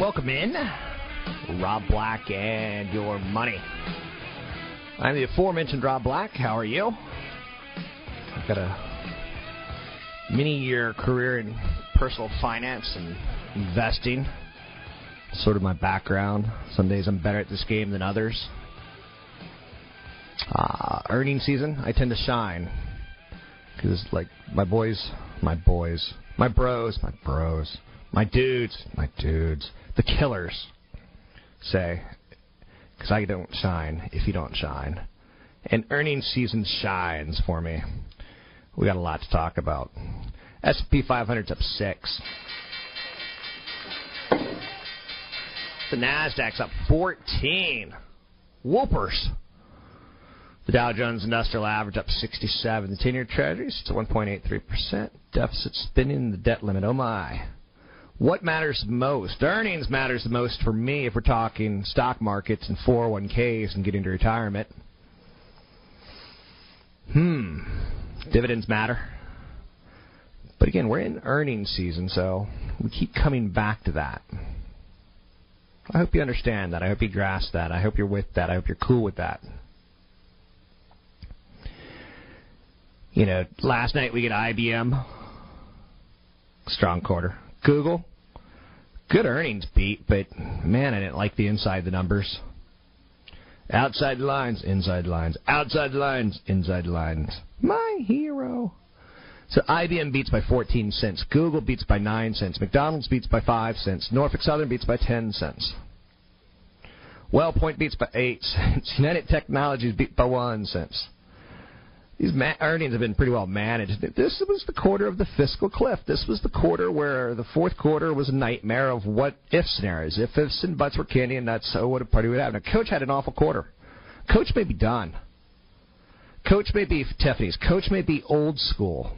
Welcome in, Rob Black and your money. I'm the aforementioned Rob Black. How are you? I've got a many year career in personal finance and investing. Sort of my background. Some days I'm better at this game than others. Uh, earning season, I tend to shine because, like, my boys, my boys, my bros, my bros, my dudes, my dudes, the killers say, because I don't shine if you don't shine. And earnings season shines for me. We got a lot to talk about. S&P 500's up six. The Nasdaq's up 14. Whoopers. The Dow Jones Industrial Average up 67. The 10-year Treasury's to 1.83%. Deficit spinning the debt limit. Oh my. What matters most? Earnings matters the most for me if we're talking stock markets and 401ks and getting to retirement. Hmm. Dividends matter. But again, we're in earnings season, so we keep coming back to that. I hope you understand that. I hope you grasp that. I hope you're with that. I hope you're cool with that. You know, last night we get IBM. Strong quarter. Google. Good earnings beat, but man, I didn't like the inside the numbers. Outside the lines, inside the lines. Outside the lines, inside the lines. My hero. So IBM beats by 14 cents. Google beats by 9 cents. McDonald's beats by 5 cents. Norfolk Southern beats by 10 cents. WellPoint beats by 8 cents. United Technologies beat by 1 cent. These ma- earnings have been pretty well managed. This was the quarter of the fiscal cliff. This was the quarter where the fourth quarter was a nightmare of what if scenarios. If ifs and buts were candy and nuts, so what a party would have. Now, Coach had an awful quarter. Coach may be done. Coach may be Tiffany's. Coach may be old school.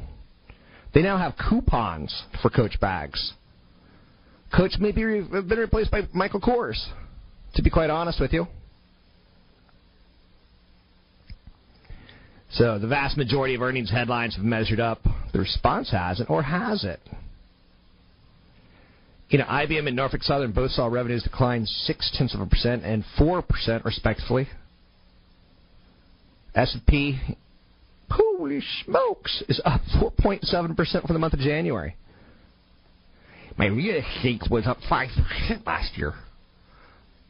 They now have coupons for Coach bags. Coach may be re- been replaced by Michael Kors. To be quite honest with you. So the vast majority of earnings headlines have measured up. The response hasn't, or has it? You know, IBM and Norfolk Southern both saw revenues decline six tenths of a percent and four percent respectively. S&P, holy smokes, is up 4.7 percent for the month of January. My real estate was up five percent last year.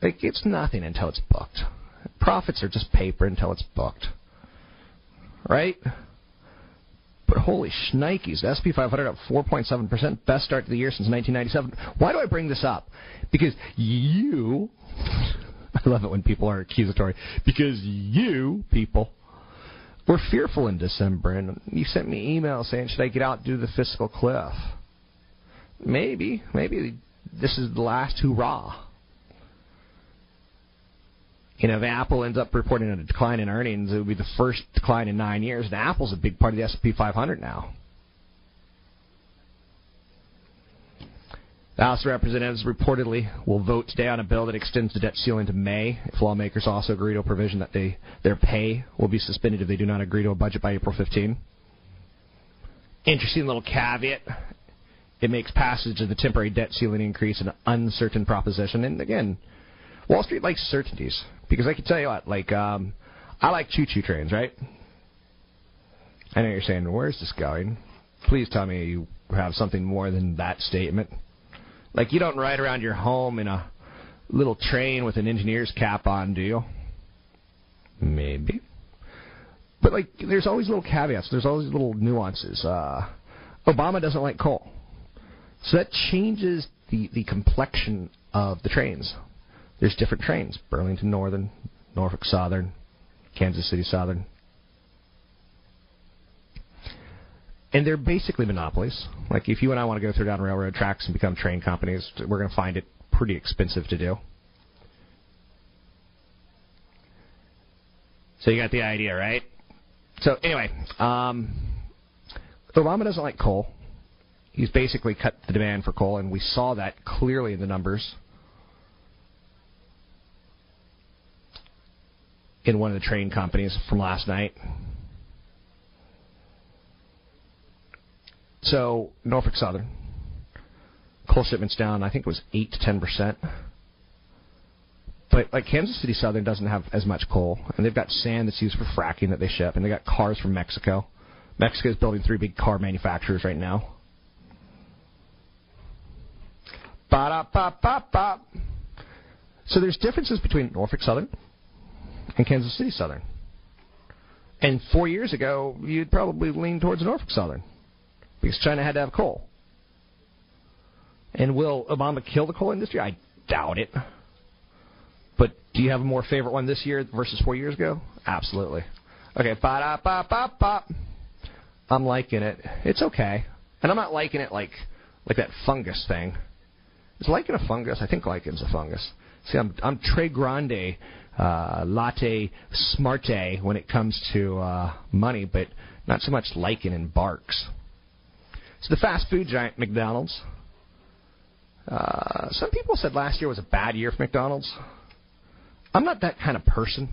Like it's nothing until it's booked. Profits are just paper until it's booked right? But holy shnikes, the SP 500 up 4.7%, best start to the year since 1997. Why do I bring this up? Because you, I love it when people are accusatory, because you people were fearful in December, and you sent me emails saying, should I get out and do the fiscal cliff? Maybe, maybe this is the last hurrah. You know, if Apple ends up reporting a decline in earnings, it would be the first decline in nine years. And Apple's a big part of the S&P 500 now. The House of Representatives reportedly will vote today on a bill that extends the debt ceiling to May if lawmakers also agree to a provision that they their pay will be suspended if they do not agree to a budget by April 15. Interesting little caveat. It makes passage of the temporary debt ceiling increase an uncertain proposition. And again, Wall Street likes certainties because I can tell you what, like um, I like choo-choo trains, right? I know you're saying, where's this going? please tell me you have something more than that statement. Like you don't ride around your home in a little train with an engineer's cap on, do you? Maybe. But like, there's always little caveats. There's always little nuances. Uh, Obama doesn't like coal, so that changes the the complexion of the trains. There's different trains: Burlington Northern, Norfolk Southern, Kansas City Southern. And they're basically monopolies. Like if you and I want to go through down railroad tracks and become train companies, we're going to find it pretty expensive to do. So you got the idea, right? So anyway, um, Obama doesn't like coal. He's basically cut the demand for coal, and we saw that clearly in the numbers. In one of the train companies from last night. So Norfolk Southern, coal shipments down. I think it was eight to ten percent. But like Kansas City Southern doesn't have as much coal, and they've got sand that's used for fracking that they ship, and they got cars from Mexico. Mexico is building three big car manufacturers right now. Ba-da-ba-ba-ba. So there's differences between Norfolk Southern and Kansas City Southern. And four years ago, you'd probably lean towards Norfolk Southern because China had to have coal. And will Obama kill the coal industry? I doubt it. But do you have a more favorite one this year versus four years ago? Absolutely. Okay, ba. I'm liking it. It's okay, and I'm not liking it like like that fungus thing. Is lichen a fungus? I think lichen's a fungus. See, I'm I'm Tre Grande, uh, latte smarte when it comes to uh, money, but not so much lichen and barks. So the fast food giant McDonald's. Uh, some people said last year was a bad year for McDonald's. I'm not that kind of person.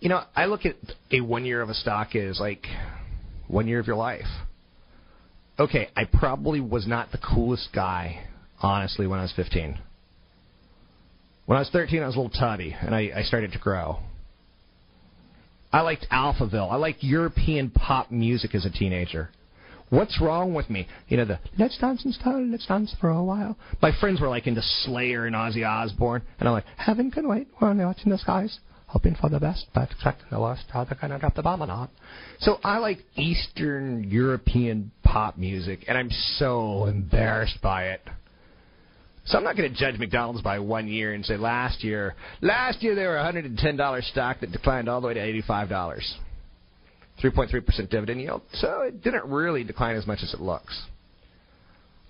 You know, I look at a one year of a stock as like one year of your life. Okay, I probably was not the coolest guy, honestly, when I was 15. When I was 13, I was a little tubby, and I, I started to grow. I liked Alphaville. I liked European pop music as a teenager. What's wrong with me? You know, the let's dance and style, let's dance for a while. My friends were like into Slayer and Ozzy Osbourne, and I'm like, heaven can wait, we're only watching the skies, hoping for the best, but expecting the worst, how they're gonna drop the bomb or not. So I like Eastern European pop music, and I'm so embarrassed by it. So I'm not going to judge McDonald's by one year and say last year, last year they were a $110 stock that declined all the way to $85. 3.3% dividend yield. So it didn't really decline as much as it looks.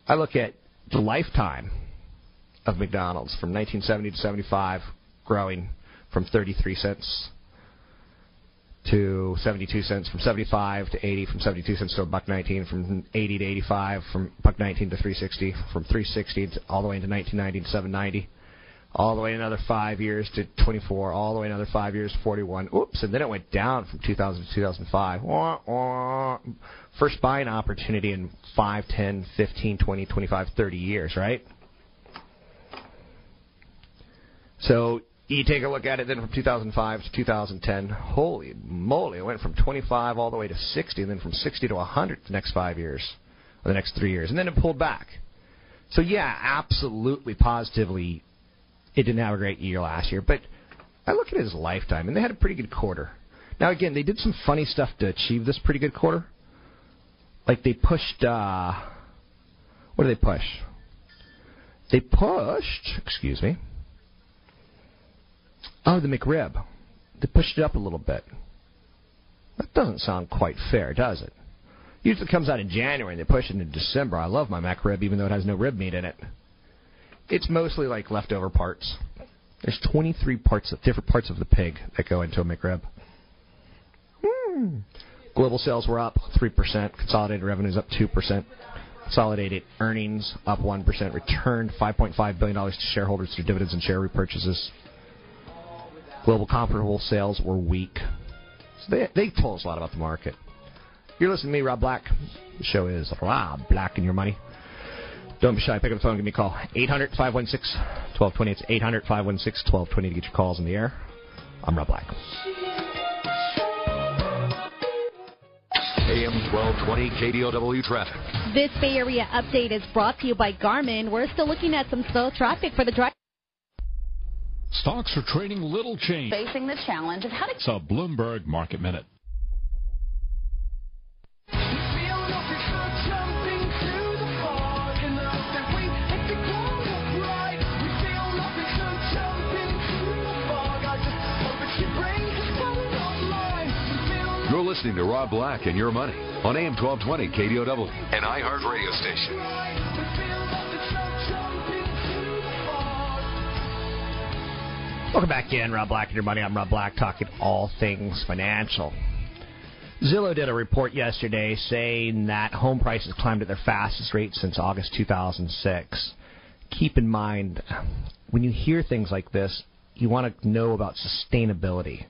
I look at the lifetime of McDonald's from 1970 to 75, growing from 33 cents to 72 cents, from 75 to 80, from 72 cents to a buck 19, from 80 to 85, from buck 19 to 360, from 360 to all the way into 1990 to 790 all the way another five years to 24, all the way another five years to 41. Oops, and then it went down from 2000 to 2005. Wah, wah. First buying opportunity in 5, 10, 15, 20, 25, 30 years, right? So you take a look at it then from 2005 to 2010. Holy moly, it went from 25 all the way to 60, and then from 60 to 100 the next five years, or the next three years, and then it pulled back. So yeah, absolutely, positively it didn't have a great year last year, but I look at a lifetime, and they had a pretty good quarter. Now, again, they did some funny stuff to achieve this pretty good quarter. Like they pushed, uh, what did they push? They pushed, excuse me. Oh, the McRib. They pushed it up a little bit. That doesn't sound quite fair, does it? Usually comes out in January and they push it into December. I love my McRib even though it has no rib meat in it. It's mostly like leftover parts. There's 23 parts of different parts of the pig that go into a McRib. Hmm. Global sales were up 3%. Consolidated revenues up 2%. Consolidated earnings up 1%. Returned $5.5 billion to shareholders through dividends and share repurchases. Global comparable sales were weak. So they, they told us a lot about the market. You're listening to me, Rob Black. The show is Rob Black and Your Money. Don't be shy. Pick up the phone. And give me a call. 800 516 1220. It's 800 516 1220 to get your calls in the air. I'm Rob Black. AM 1220 KDOW traffic. This Bay Area update is brought to you by Garmin. We're still looking at some slow traffic for the drive. Stocks are trading little change. Facing the challenge of how to. It's a Bloomberg Market Minute. You're listening to Rob Black and Your Money on AM 1220 KDOW, an iHeart radio station. Welcome back in, Rob Black and Your Money. I'm Rob Black, talking all things financial. Zillow did a report yesterday saying that home prices climbed at their fastest rate since August 2006. Keep in mind, when you hear things like this, you want to know about sustainability.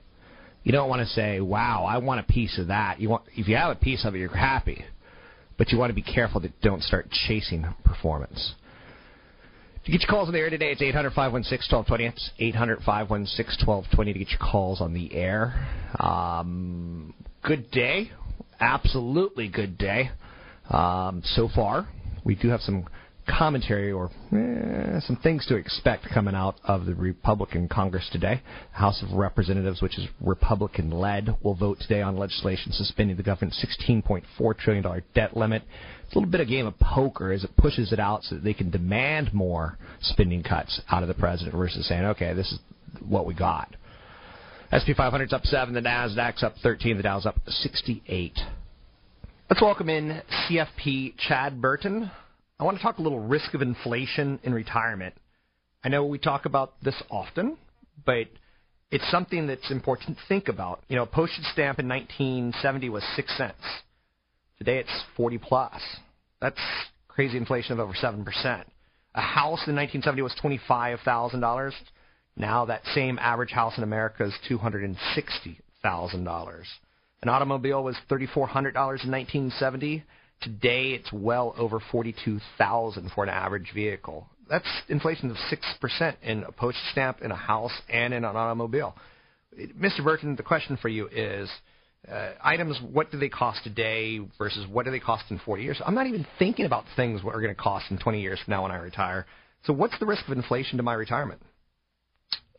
You don't want to say, "Wow, I want a piece of that." You want, if you have a piece of it, you're happy, but you want to be careful that don't start chasing performance. To get your calls on the air today, it's 800 516 1220. It's 800 516 1220 to get your calls on the air. Um, good day. Absolutely good day. Um, so far, we do have some commentary or eh, some things to expect coming out of the Republican Congress today. The House of Representatives, which is Republican led, will vote today on legislation suspending the government's $16.4 trillion debt limit. It's a little bit of game of poker as it pushes it out so that they can demand more spending cuts out of the president versus saying, okay, this is what we got. SP 500's up 7, the NASDAQ's up 13, the Dow's up 68. Let's welcome in CFP Chad Burton. I want to talk a little risk of inflation in retirement. I know we talk about this often, but it's something that's important to think about. You know, a postage stamp in 1970 was six cents. Today it's 40 plus. That's crazy inflation of over seven percent. A house in 1970 was twenty-five thousand dollars. Now that same average house in America is two hundred and sixty thousand dollars. An automobile was thirty-four hundred dollars in 1970. Today, it's well over 42,000 for an average vehicle. That's inflation of 6% in a postage stamp, in a house, and in an automobile. Mr. Burton, the question for you is uh, items, what do they cost today versus what do they cost in 40 years? I'm not even thinking about things what are going to cost in 20 years from now when I retire. So, what's the risk of inflation to my retirement?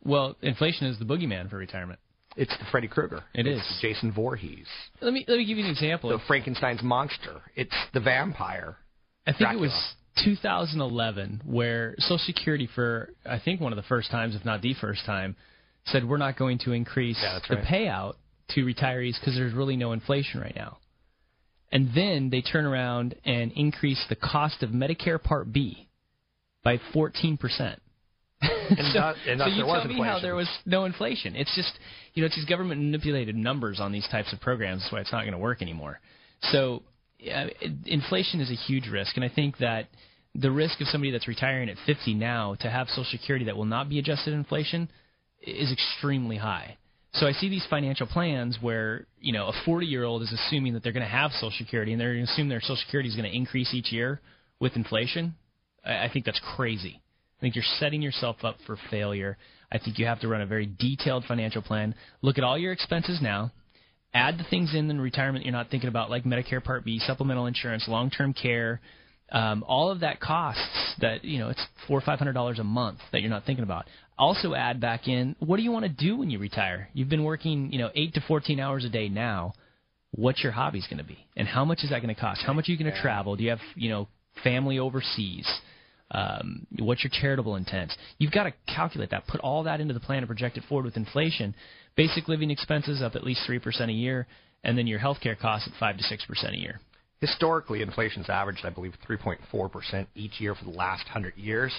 Well, inflation is the boogeyman for retirement. It's the Freddy Krueger. It it's is. Jason Voorhees. Let me let me give you an example. The Frankenstein's monster. It's the vampire. I think Dracula. it was 2011 where Social Security, for I think one of the first times, if not the first time, said we're not going to increase Yeah, the right. payout to retirees because there's really no inflation right now. And then they turn around and increase the cost of Medicare Part B by 14 percent. And thus- and so you tell me how there was no inflation. It's just you know it's these government manipulated numbers on these types of programs. That's why it's not going to work anymore. So it- inflation is a huge risk, and I think that the risk of somebody that's retiring at 50 now to have Social Security that will not be adjusted to inflation is extremely high. So I see these financial plans where you know a 40 year old is assuming that they're going to have Social Security and they're going to assume their Social Security is going to increase each year with inflation. I, I think that's crazy. I think you're setting yourself up for failure. I think you have to run a very detailed financial plan. Look at all your expenses now. Add the things in in retirement you're not thinking about, like Medicare Part B, supplemental insurance, long-term care, um, all of that costs that you know it's four or five hundred dollars a month that you're not thinking about. Also add back in what do you want to do when you retire? You've been working you know eight to fourteen hours a day now. What's your hobbies going to be, and how much is that going to cost? How much are you going to travel? Do you have you know family overseas? Um, what's your charitable intent? You've got to calculate that. Put all that into the plan and project it forward with inflation. Basic living expenses up at least three percent a year, and then your health care costs at five to six percent a year. Historically, inflation's averaged, I believe, 3.4% each year for the last 100 years.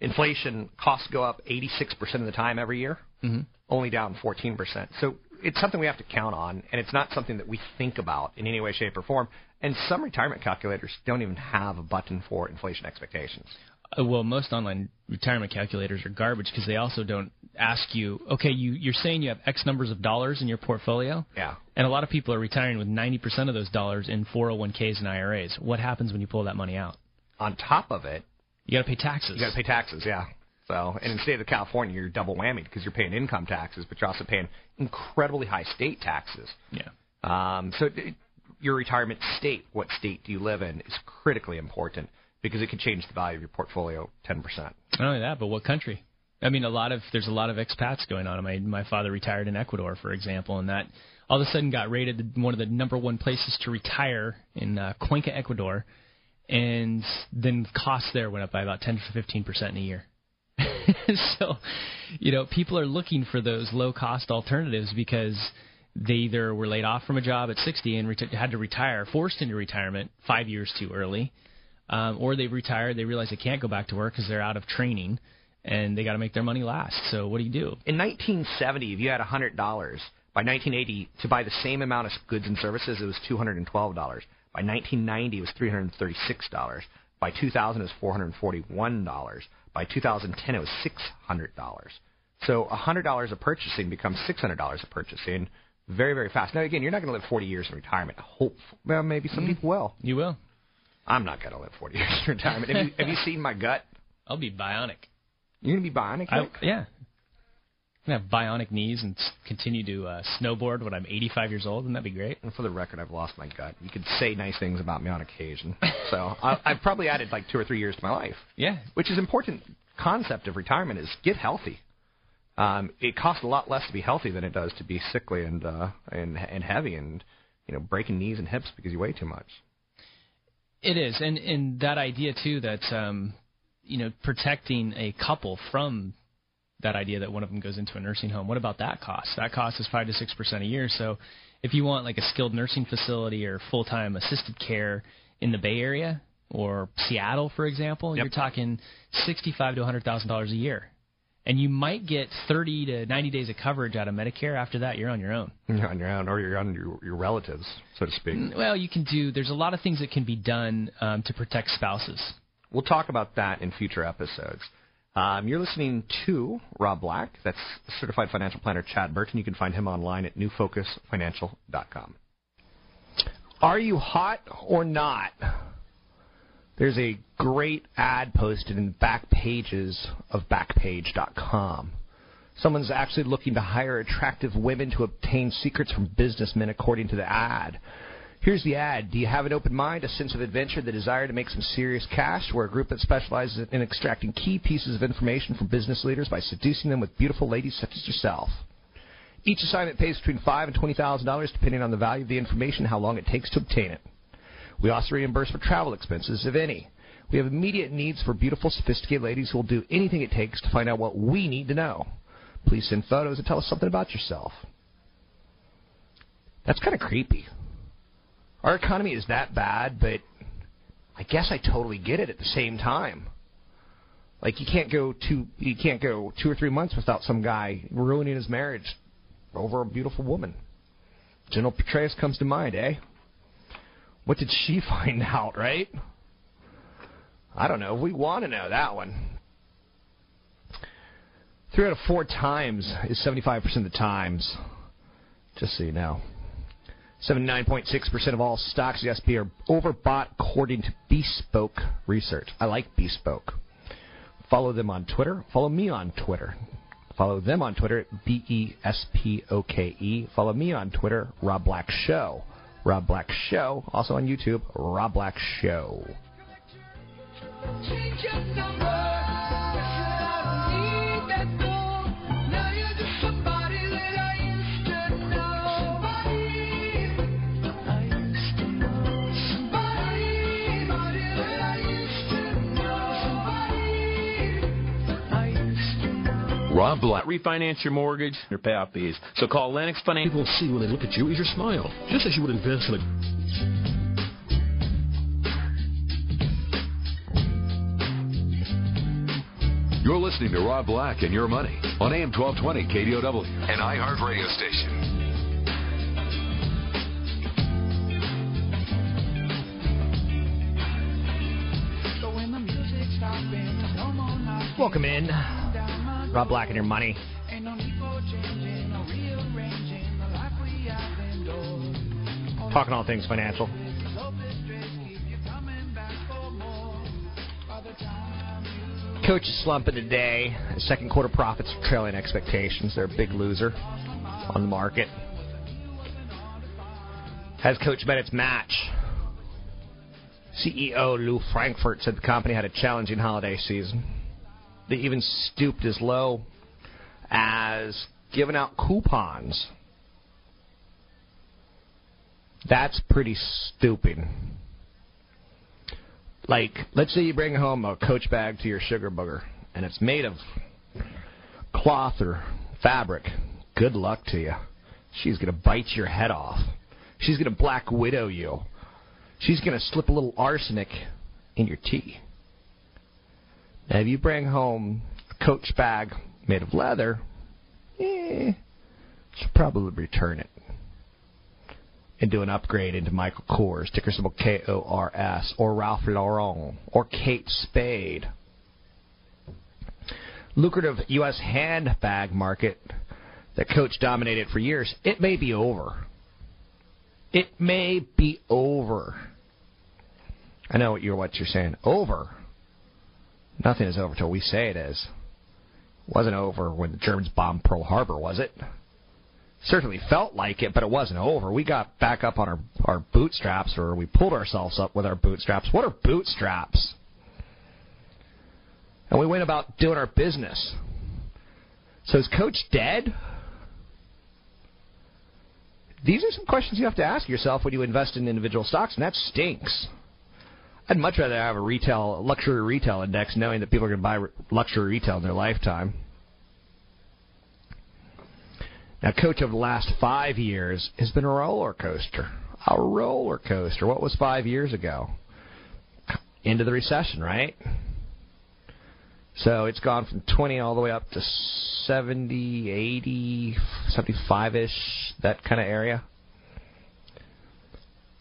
Inflation costs go up 86% of the time every year, Mhm. only down 14%. So it's something we have to count on, and it's not something that we think about in any way, shape, or form. And some retirement calculators don't even have a button for inflation expectations. Uh, well, most online retirement calculators are garbage because they also don't ask you, okay, you, you're saying you have X numbers of dollars in your portfolio, Yeah. and a lot of people are retiring with 90% of those dollars in 401ks and IRAs. What happens when you pull that money out? On top of it, You got to pay taxes. You got to pay taxes, yeah. So, and in the state of California, you're double whammy because you're paying income taxes, but you're also paying incredibly high state taxes. Yeah. Um, so, it, your retirement state, what state do you live in, is critically important because it can change the value of your portfolio 10%. Not only that, but what country? I mean, a lot of there's a lot of expats going on. My my father retired in Ecuador, for example, and that all of a sudden got rated one of the number one places to retire in uh, Cuenca, Ecuador, and then costs there went up by about 10 to 15 percent in a year. so, you know, people are looking for those low cost alternatives because they either were laid off from a job at 60 and had to retire, forced into retirement five years too early, um, or they've retired, they realize they can't go back to work because they're out of training and they got to make their money last. So what do you do? In 1970, if you had $100, by 1980, to buy the same amount of goods and services, it was $212. By 1990, it was $336. By 2000, it was $441. By 2010, it was $600. So $100 of purchasing becomes $600 of purchasing very, very fast. Now, again, you're not going to live 40 years in retirement. Hope, well, maybe some mm. people will. You will. I'm not going to live 40 years in retirement. Have you, have you seen my gut? I'll be bionic. You're going to be bionic? I, yeah. I'm gonna have bionic knees and continue to uh, snowboard when I'm 85 years old. Wouldn't that be great? And for the record, I've lost my gut. You could say nice things about me on occasion. So I, I've probably added like two or three years to my life. Yeah. Which is important concept of retirement is get healthy. Um, it costs a lot less to be healthy than it does to be sickly and uh, and and heavy and you know breaking knees and hips because you weigh too much. It is, and and that idea too that um, you know protecting a couple from that idea that one of them goes into a nursing home. What about that cost? That cost is five to six percent a year. So if you want like a skilled nursing facility or full time assisted care in the Bay Area or Seattle, for example, Yep. you're talking sixty five to hundred thousand dollars a year. And you might get 30 to 90 days of coverage out of Medicare. After that, you're on your own. You're on your own, or you're on your, your relatives, so to speak. Well, you can do. There's a lot of things that can be done um, to protect spouses. We'll talk about that in future episodes. Um, you're listening to Rob Black. That's certified financial planner Chad Burton. You can find him online at newfocusfinancial.com. Are you hot or not? There's a great ad posted in the back pages of Backpage.com. Someone's actually looking to hire attractive women to obtain secrets from businessmen, according to the ad. Here's the ad. Do you have an open mind, a sense of adventure, the desire to make some serious cash? We're a group that specializes in extracting key pieces of information from business leaders by seducing them with beautiful ladies such as yourself. Each assignment pays between five and twenty thousand dollars, depending on the value of the information and how long it takes to obtain it. We also reimburse for travel expenses, if any. We have immediate needs for beautiful, sophisticated ladies who will do anything it takes to find out what we need to know. Please send photos and tell us something about yourself. That's kind of creepy. Our economy is that bad, but I guess I totally get it at the same time. Like you can't go two you can't go two or three months without some guy ruining his marriage over a beautiful woman. General Petraeus comes to mind, eh? What did she find out, right? I don't know. We want to know that one. Three out of four times is 75% of the times. Just so you know. 79.6% of all stocks the SP are overbought according to Bespoke Research. I like Bespoke. Follow them on Twitter. Follow me on Twitter. Follow them on Twitter at B E S P O K E. Follow me on Twitter, Rob Black Show. Rob Black Show. Also on YouTube, Rob Black Show. Rob Black. Refinance your mortgage your pay off fees. So call Lenox Financial. People see when they look at you is your smile, just as you would invest in a You're listening to Rob Black and Your Money on AM 1220 KDOW, an iHeart radio station. Welcome in. Rob Black and your money. Talking all things financial. Coach is slumping today. Second quarter profits are trailing expectations. They're a big loser on the market. Has Coach met its match. CEO Lew Frankfort said the company had a challenging holiday season. They even stooped as low as giving out coupons. That's pretty stupid. Like, let's say you bring home a coach bag to your sugar booger, and it's made of cloth or fabric. Good luck to you. She's going to bite your head off. She's going to black widow you. She's going to slip a little arsenic in your tea. If you bring home a coach bag made of leather, eh, should probably return it and do an upgrade into Michael Kors, ticker symbol K O R S, or Ralph Lauren, or Kate Spade. Lucrative U.S. handbag market that Coach dominated for years, it may be over. It may be over. I know what you're what you're saying. Over. Nothing is over till we say it is. Wasn't over when the Germans bombed Pearl Harbor, was it? Certainly felt like it, but it wasn't over. We got back up on our our bootstraps, or we pulled ourselves up with our bootstraps. What are bootstraps? And we went about doing our business. So is Coach dead? These are some questions you have to ask yourself when you invest in individual stocks, and that stinks. I'd much rather have a retail luxury retail index, knowing that people are going to buy luxury retail in their lifetime. Now, coach of the last five years has been a roller coaster. A roller coaster. What was five years ago? Into the recession, right? So it's gone from 20 all the way up to 70, 80, 75 ish, that kind of area.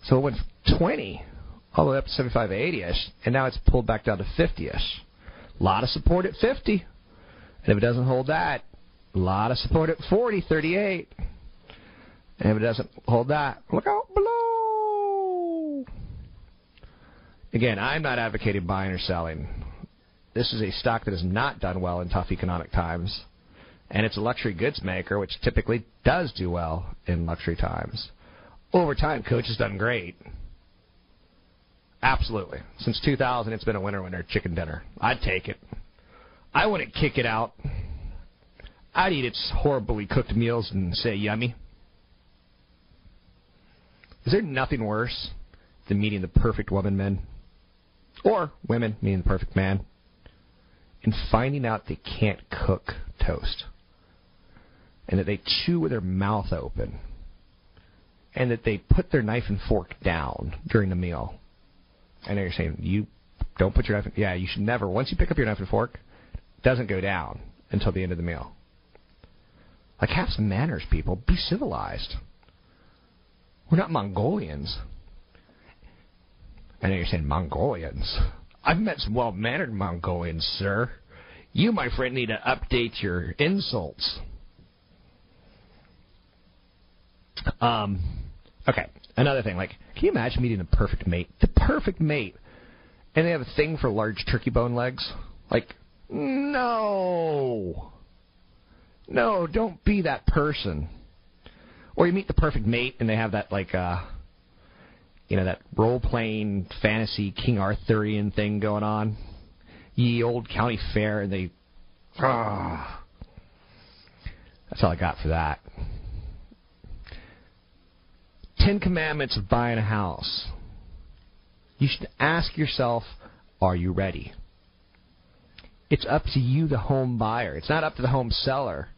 So it went from 20 all the way up to 75, 80 ish, and now it's pulled back down to 50 ish. A lot of support at 50. And if it doesn't hold that, a lot of support at 40, 38. And if it doesn't hold that, look out below. Again, I'm not advocating buying or selling. This is a stock that has not done well in tough economic times. And it's a luxury goods maker, which typically does do well in luxury times. Over time, Coach has done great. Absolutely. Since 2000, it's been a winner winner chicken dinner. I'd take it. I wouldn't kick it out. I'd eat its horribly cooked meals and say yummy. Is there nothing worse than meeting the perfect woman, men? Or women meeting the perfect man? And finding out they can't cook toast. And that they chew with their mouth open. And that they put their knife and fork down during the meal. I know you're saying you don't put your knife. In, yeah, you should never. Once you pick up your knife and fork, it doesn't go down until the end of the meal. Like have some manners, people. Be civilized. We're not Mongolians. I know you're saying Mongolians. I've met some well-mannered Mongolians, sir. You, my friend, need to update your insults. Um, okay, another thing. Like, can you imagine meeting the perfect mate? The perfect mate, and they have a thing for large turkey bone legs. Like, no, no, don't be that person. Or you meet the perfect mate, and they have that like, uh, you know, that role-playing fantasy King Arthurian thing going on. Ye old county fair, and they. Ah, that's all I got for that. Ten Commandments of buying a house. You should ask yourself, are you ready? It's up to you, the home buyer. It's not up to the home seller.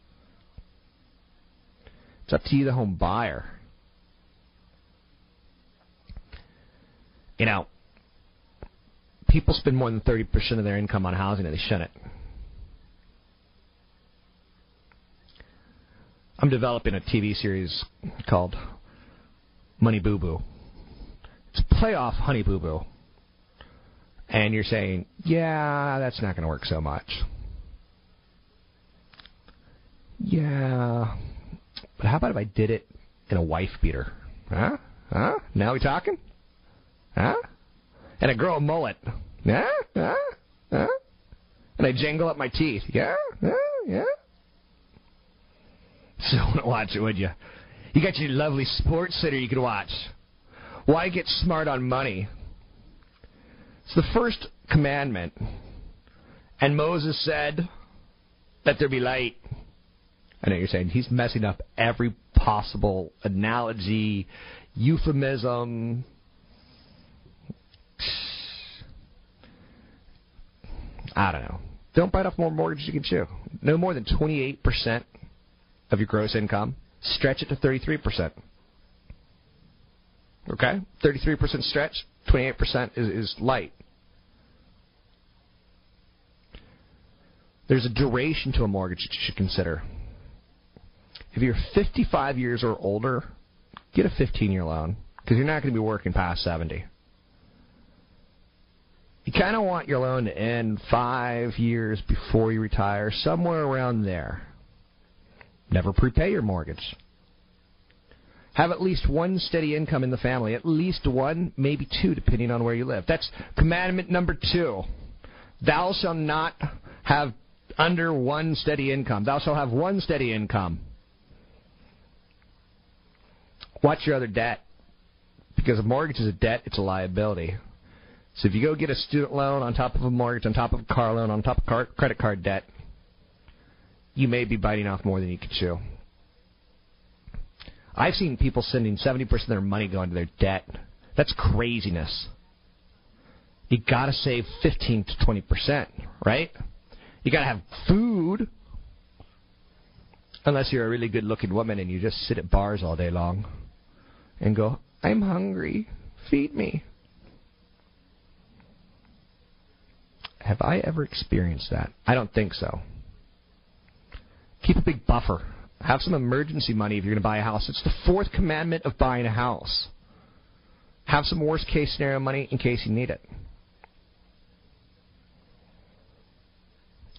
It's up to you, the home buyer. You know, people spend more than 30% of their income on housing and they shouldn't. I'm developing a TV series called Money Boo Boo. It's playoff Honey Boo Boo. And you're saying, yeah, that's not going to work so much. Yeah. But how about if I did it in a wife beater? Huh? Huh? Now we talking? Huh? And I grow a mullet. Yeah? Huh? Huh? And I jangle up my teeth. Yeah? Yeah? Yeah? So to watch it, would you? You got your lovely sports center you can watch. Why get smart on money? It's the first commandment. And Moses said, Let there be light. I know you're saying he's messing up every possible analogy, euphemism. I don't know. Don't bite off more mortgages you can chew. No more than 28% of your gross income. Stretch it to 33%. Okay? 33% stretch, 28% is, is light. There's a duration to a mortgage that you should consider. If you're 55 years or older, get a 15 year loan because you're not going to be working past 70. You kind of want your loan to end five years before you retire, somewhere around there. Never prepay your mortgage. Have at least one steady income in the family, at least one, maybe two, depending on where you live. That's commandment number two. Thou shalt not have under one steady income. Thou shalt have one steady income. Watch your other debt. Because a mortgage is a debt, it's a liability. So if you go get a student loan on top of a mortgage, on top of a car loan, on top of car, credit card debt, you may be biting off more than you can chew. I've seen people sending 70% of their money going to their debt. That's craziness. You got to save 15 to 20%, right? You got to have food. Unless you're a really good looking woman and you just sit at bars all day long and go, I'm hungry. Feed me. Have I ever experienced that? I don't think so. Keep a big buffer. Have some emergency money if you're going to buy a house. It's the fourth commandment of buying a house. Have some worst case scenario money in case you need it.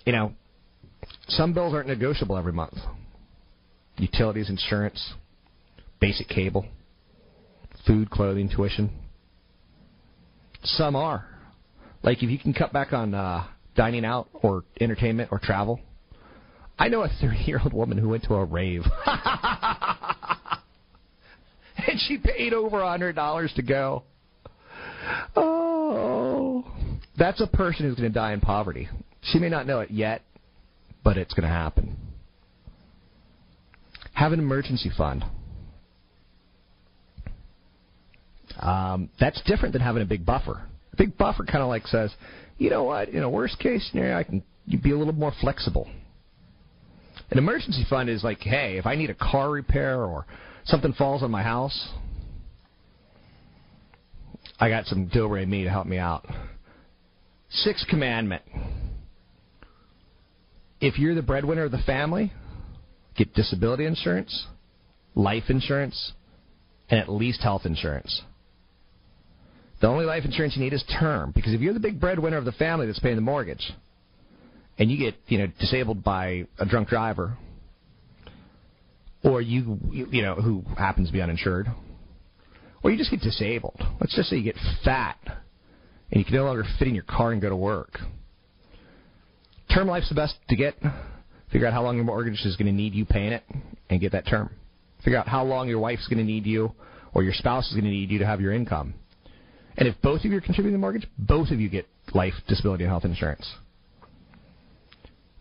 You know, some bills aren't negotiable every month. Utilities, insurance, basic cable, food, clothing, tuition. Some are. Like if you can cut back on uh, dining out or entertainment or travel. I know a 30 year old woman who went to a rave. and she paid over a $100 to go. Oh. That's a person who's going to die in poverty. She may not know it yet, but it's going to happen. Have an emergency fund. Um, that's different than having a big buffer. A big buffer kind of like says, you know what, in a worst case scenario, I can be a little more flexible. An emergency fund is like, hey, if I need a car repair or something falls on my house, I got some Dilray me to help me out. Sixth commandment. If you're the breadwinner of the family, get disability insurance, life insurance, and at least health insurance. The only life insurance you need is term, because if you're the big breadwinner of the family that's paying the mortgage, and you get you know disabled by a drunk driver, or you you know who happens to be uninsured, or you just get disabled. Let's just say you get fat, and you can no longer fit in your car and go to work. Term life's the best to get. Figure out how long your mortgage is going to need you paying it, and get that term. Figure out how long your wife's going to need you, or your spouse is going to need you to have your income and if both of you are contributing to the mortgage, both of you get life, disability, and health insurance.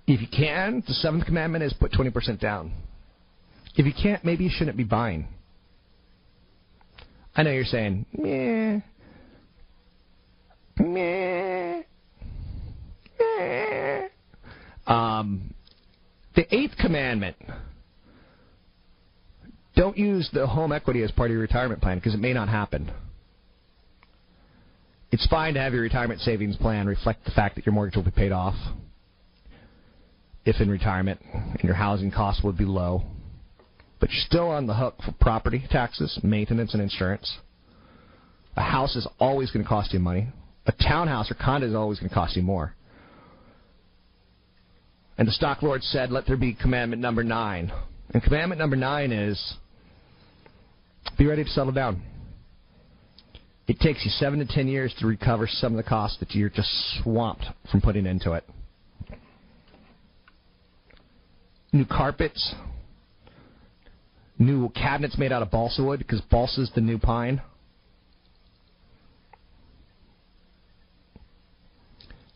If you can, the seventh commandment is put 20% down. If you can't, maybe you shouldn't be buying. I know you're saying, meh, meh, meh. Um, the eighth commandment don't use the home equity as part of your retirement plan because it may not happen. It's fine to have your retirement savings plan reflect the fact that your mortgage will be paid off if in retirement and your housing costs would be low. But you're still on the hook for property taxes, maintenance, and insurance. A house is always going to cost you money. A townhouse or condo is always going to cost you more. And the stock lord said, Let there be commandment number nine. And commandment number nine is be ready to settle down. It takes you seven to ten years to recover some of the costs that you're just swamped from putting into it. new carpets, new cabinets made out of balsa wood because balsa is the new pine.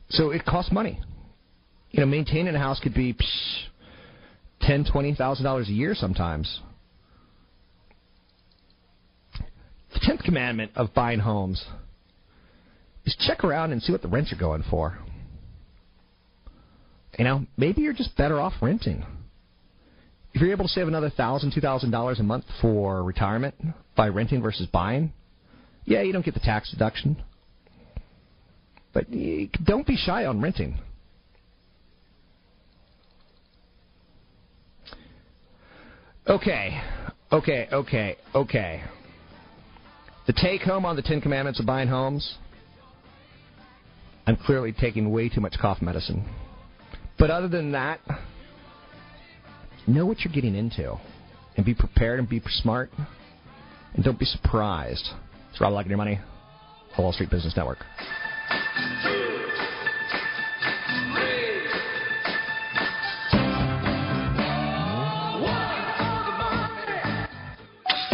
So it costs money. You know, maintaining a house could be psh, ten, twenty thousand dollars a year sometimes. The tenth commandment of buying homes is check around and see what the rents are going for. You know, maybe you're just better off renting. If you're able to save another thousand, two thousand dollars a month for retirement by renting versus buying, yeah, you don't get the tax deduction. But don't be shy on renting. Okay, okay, okay, okay. The take home on the Ten Commandments of buying homes. I'm clearly taking way too much cough medicine. But other than that, know what you're getting into. And be prepared and be smart. And don't be surprised. It's Rob and Your Money, the Wall Street Business Network.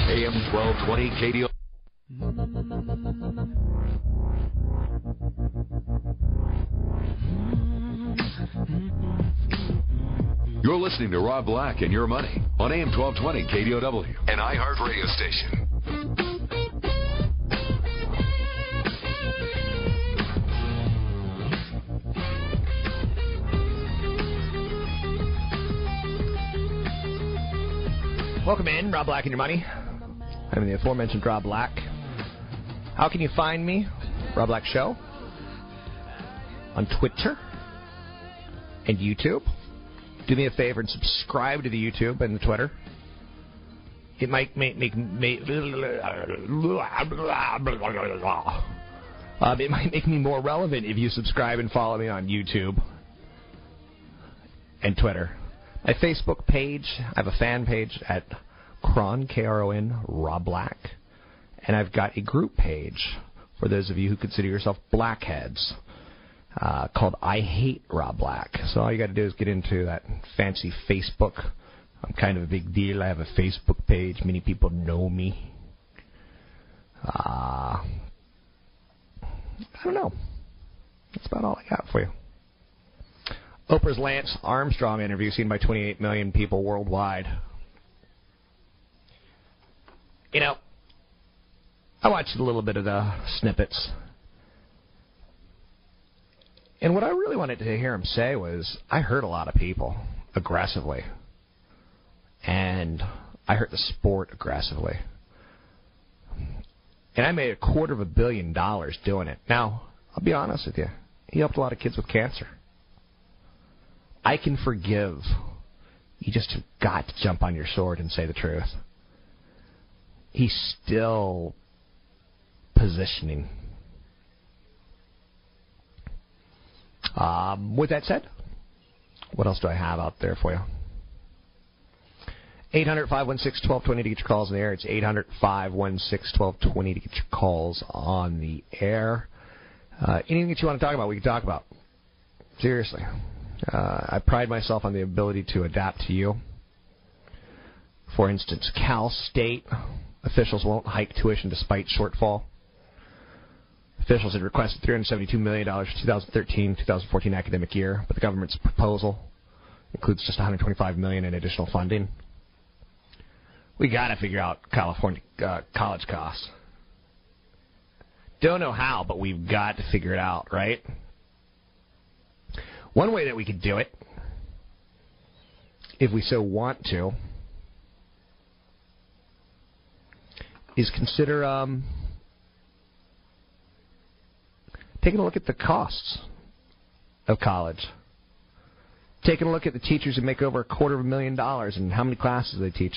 AM 1220 KDO. You're listening to Rob Black and Your Money on AM 1220 KDOW, an iHeart radio station. Welcome in, Rob Black and Your Money. I'm the aforementioned Rob Black. How can you find me? Rob Black Show. On Twitter and YouTube. Do me a favor and subscribe to the YouTube and the Twitter. It might make make, make uh, it might make me more relevant if you subscribe and follow me on YouTube and Twitter. My Facebook page, I have a fan page at Kron, K-R-O-N, Rob Black. And I've got a group page for those of you who consider yourself blackheads uh, called I Hate Rob Black. So all you got to do is get into that fancy Facebook. I'm kind of a big deal. I have a Facebook page. Many people know me. Uh, I don't know. That's about all I got for you. Oprah's Lance Armstrong interview seen by 28 million people worldwide. You know, I watched a little bit of the snippets. And what I really wanted to hear him say was I hurt a lot of people aggressively. And I hurt the sport aggressively. And I made a quarter of a billion dollars doing it. Now, I'll be honest with you. He helped a lot of kids with cancer. I can forgive. You just have got to jump on your sword and say the truth. He's still positioning. Um, with that said, what else do I have out there for you? 800 516 1220 to get your calls in the air. It's 800 516 1220 to get your calls on the air. Uh, anything that you want to talk about, we can talk about. Seriously. Uh, I pride myself on the ability to adapt to you. For instance, Cal State officials won't hike tuition despite shortfall. Officials had requested $372 million for 2013-2014 academic year, but the government's proposal includes just $125 million in additional funding. We got to figure out California uh, college costs. Don't know how, but we've got to figure it out, right? One way that we could do it, if we so want to, is consider um, taking a look at the costs of college. Taking a look at the teachers who make over a quarter of a million dollars and how many classes they teach.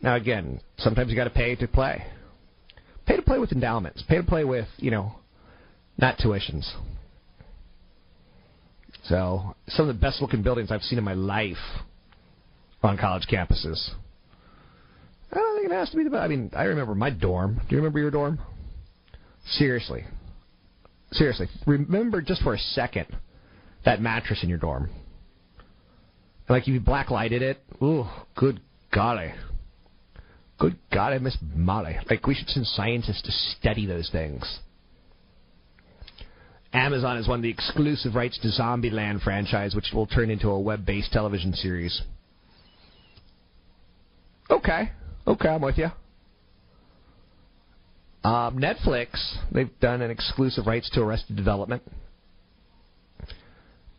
Now, again, sometimes you got to pay to play. Pay to play with endowments. Pay to play with, you know, not tuitions. So, some of the best looking buildings I've seen in my life on college campuses. I don't think it has to be the best. I mean, I remember my dorm. Do you remember your dorm? Seriously. Seriously. Remember just for a second that mattress in your dorm. Like you blacklighted it. Ooh, good golly. Good God, I miss Molly. Like we should send scientists to study those things. Amazon has won the exclusive rights to Zombieland franchise, which will turn into a web-based television series. Okay, okay, I'm with you. Um, Netflix, they've done an exclusive rights to Arrested Development.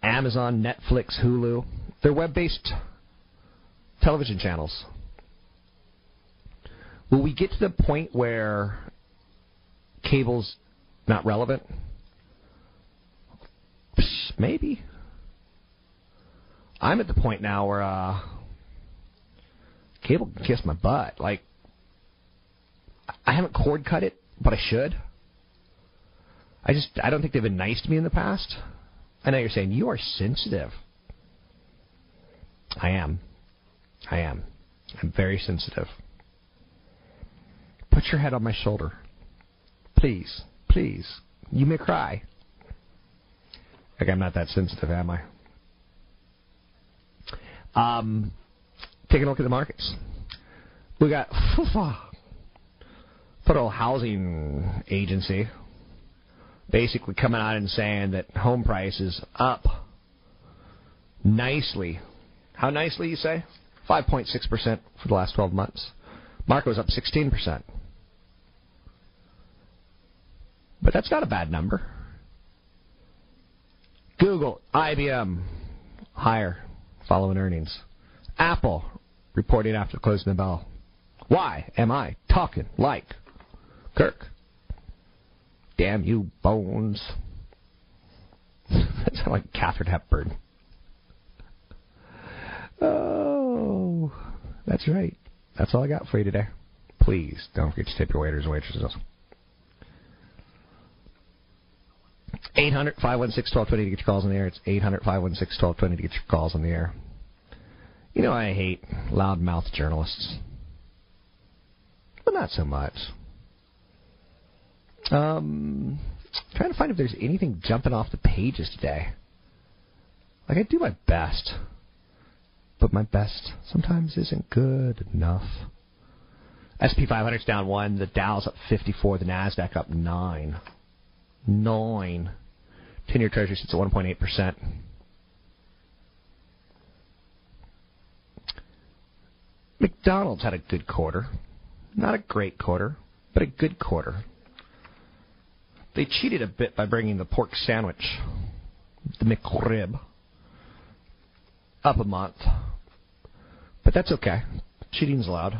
Amazon, Netflix, Hulu, they're web-based television channels. Will we get to the point where cable's not relevant? Maybe. I'm at the point now where uh, cable can kiss my butt. Like, I haven't cord cut it, but I should. I just I don't think they've been nice to me in the past. I know you're saying you are sensitive. I am. I am. I'm very sensitive. Put your head on my shoulder. Please. Please. You may cry. Like I'm not that sensitive, am I? Um, taking a look at the markets. We got Federal Housing Agency basically coming out and saying that home prices up nicely. How nicely, you say? 5.6% for the last 12 months. Market was up 16%. But that's not a bad number. Google, IBM, higher following earnings. Apple, reporting after closing the bell. Why am I talking like Kirk? Damn you, Bones. that sounds like Katharine Hepburn. Oh, that's right. That's all I got for you today. Please don't forget to tip your waiters and waitresses. 800 516 1220 to get your calls on the air. It's 800 516 to get your calls on the air. You know, I hate loudmouth journalists. But not so much. Um, trying to find if there's anything jumping off the pages today. Like, I do my best. But my best sometimes isn't good enough. S&P 500's down one. The Dow's up 54. The Nasdaq up nine. Nine. 10 year treasury sits at 1.8%. McDonald's had a good quarter. Not a great quarter, but a good quarter. They cheated a bit by bringing the pork sandwich, the McRib, up a month. But that's okay. Cheating's allowed.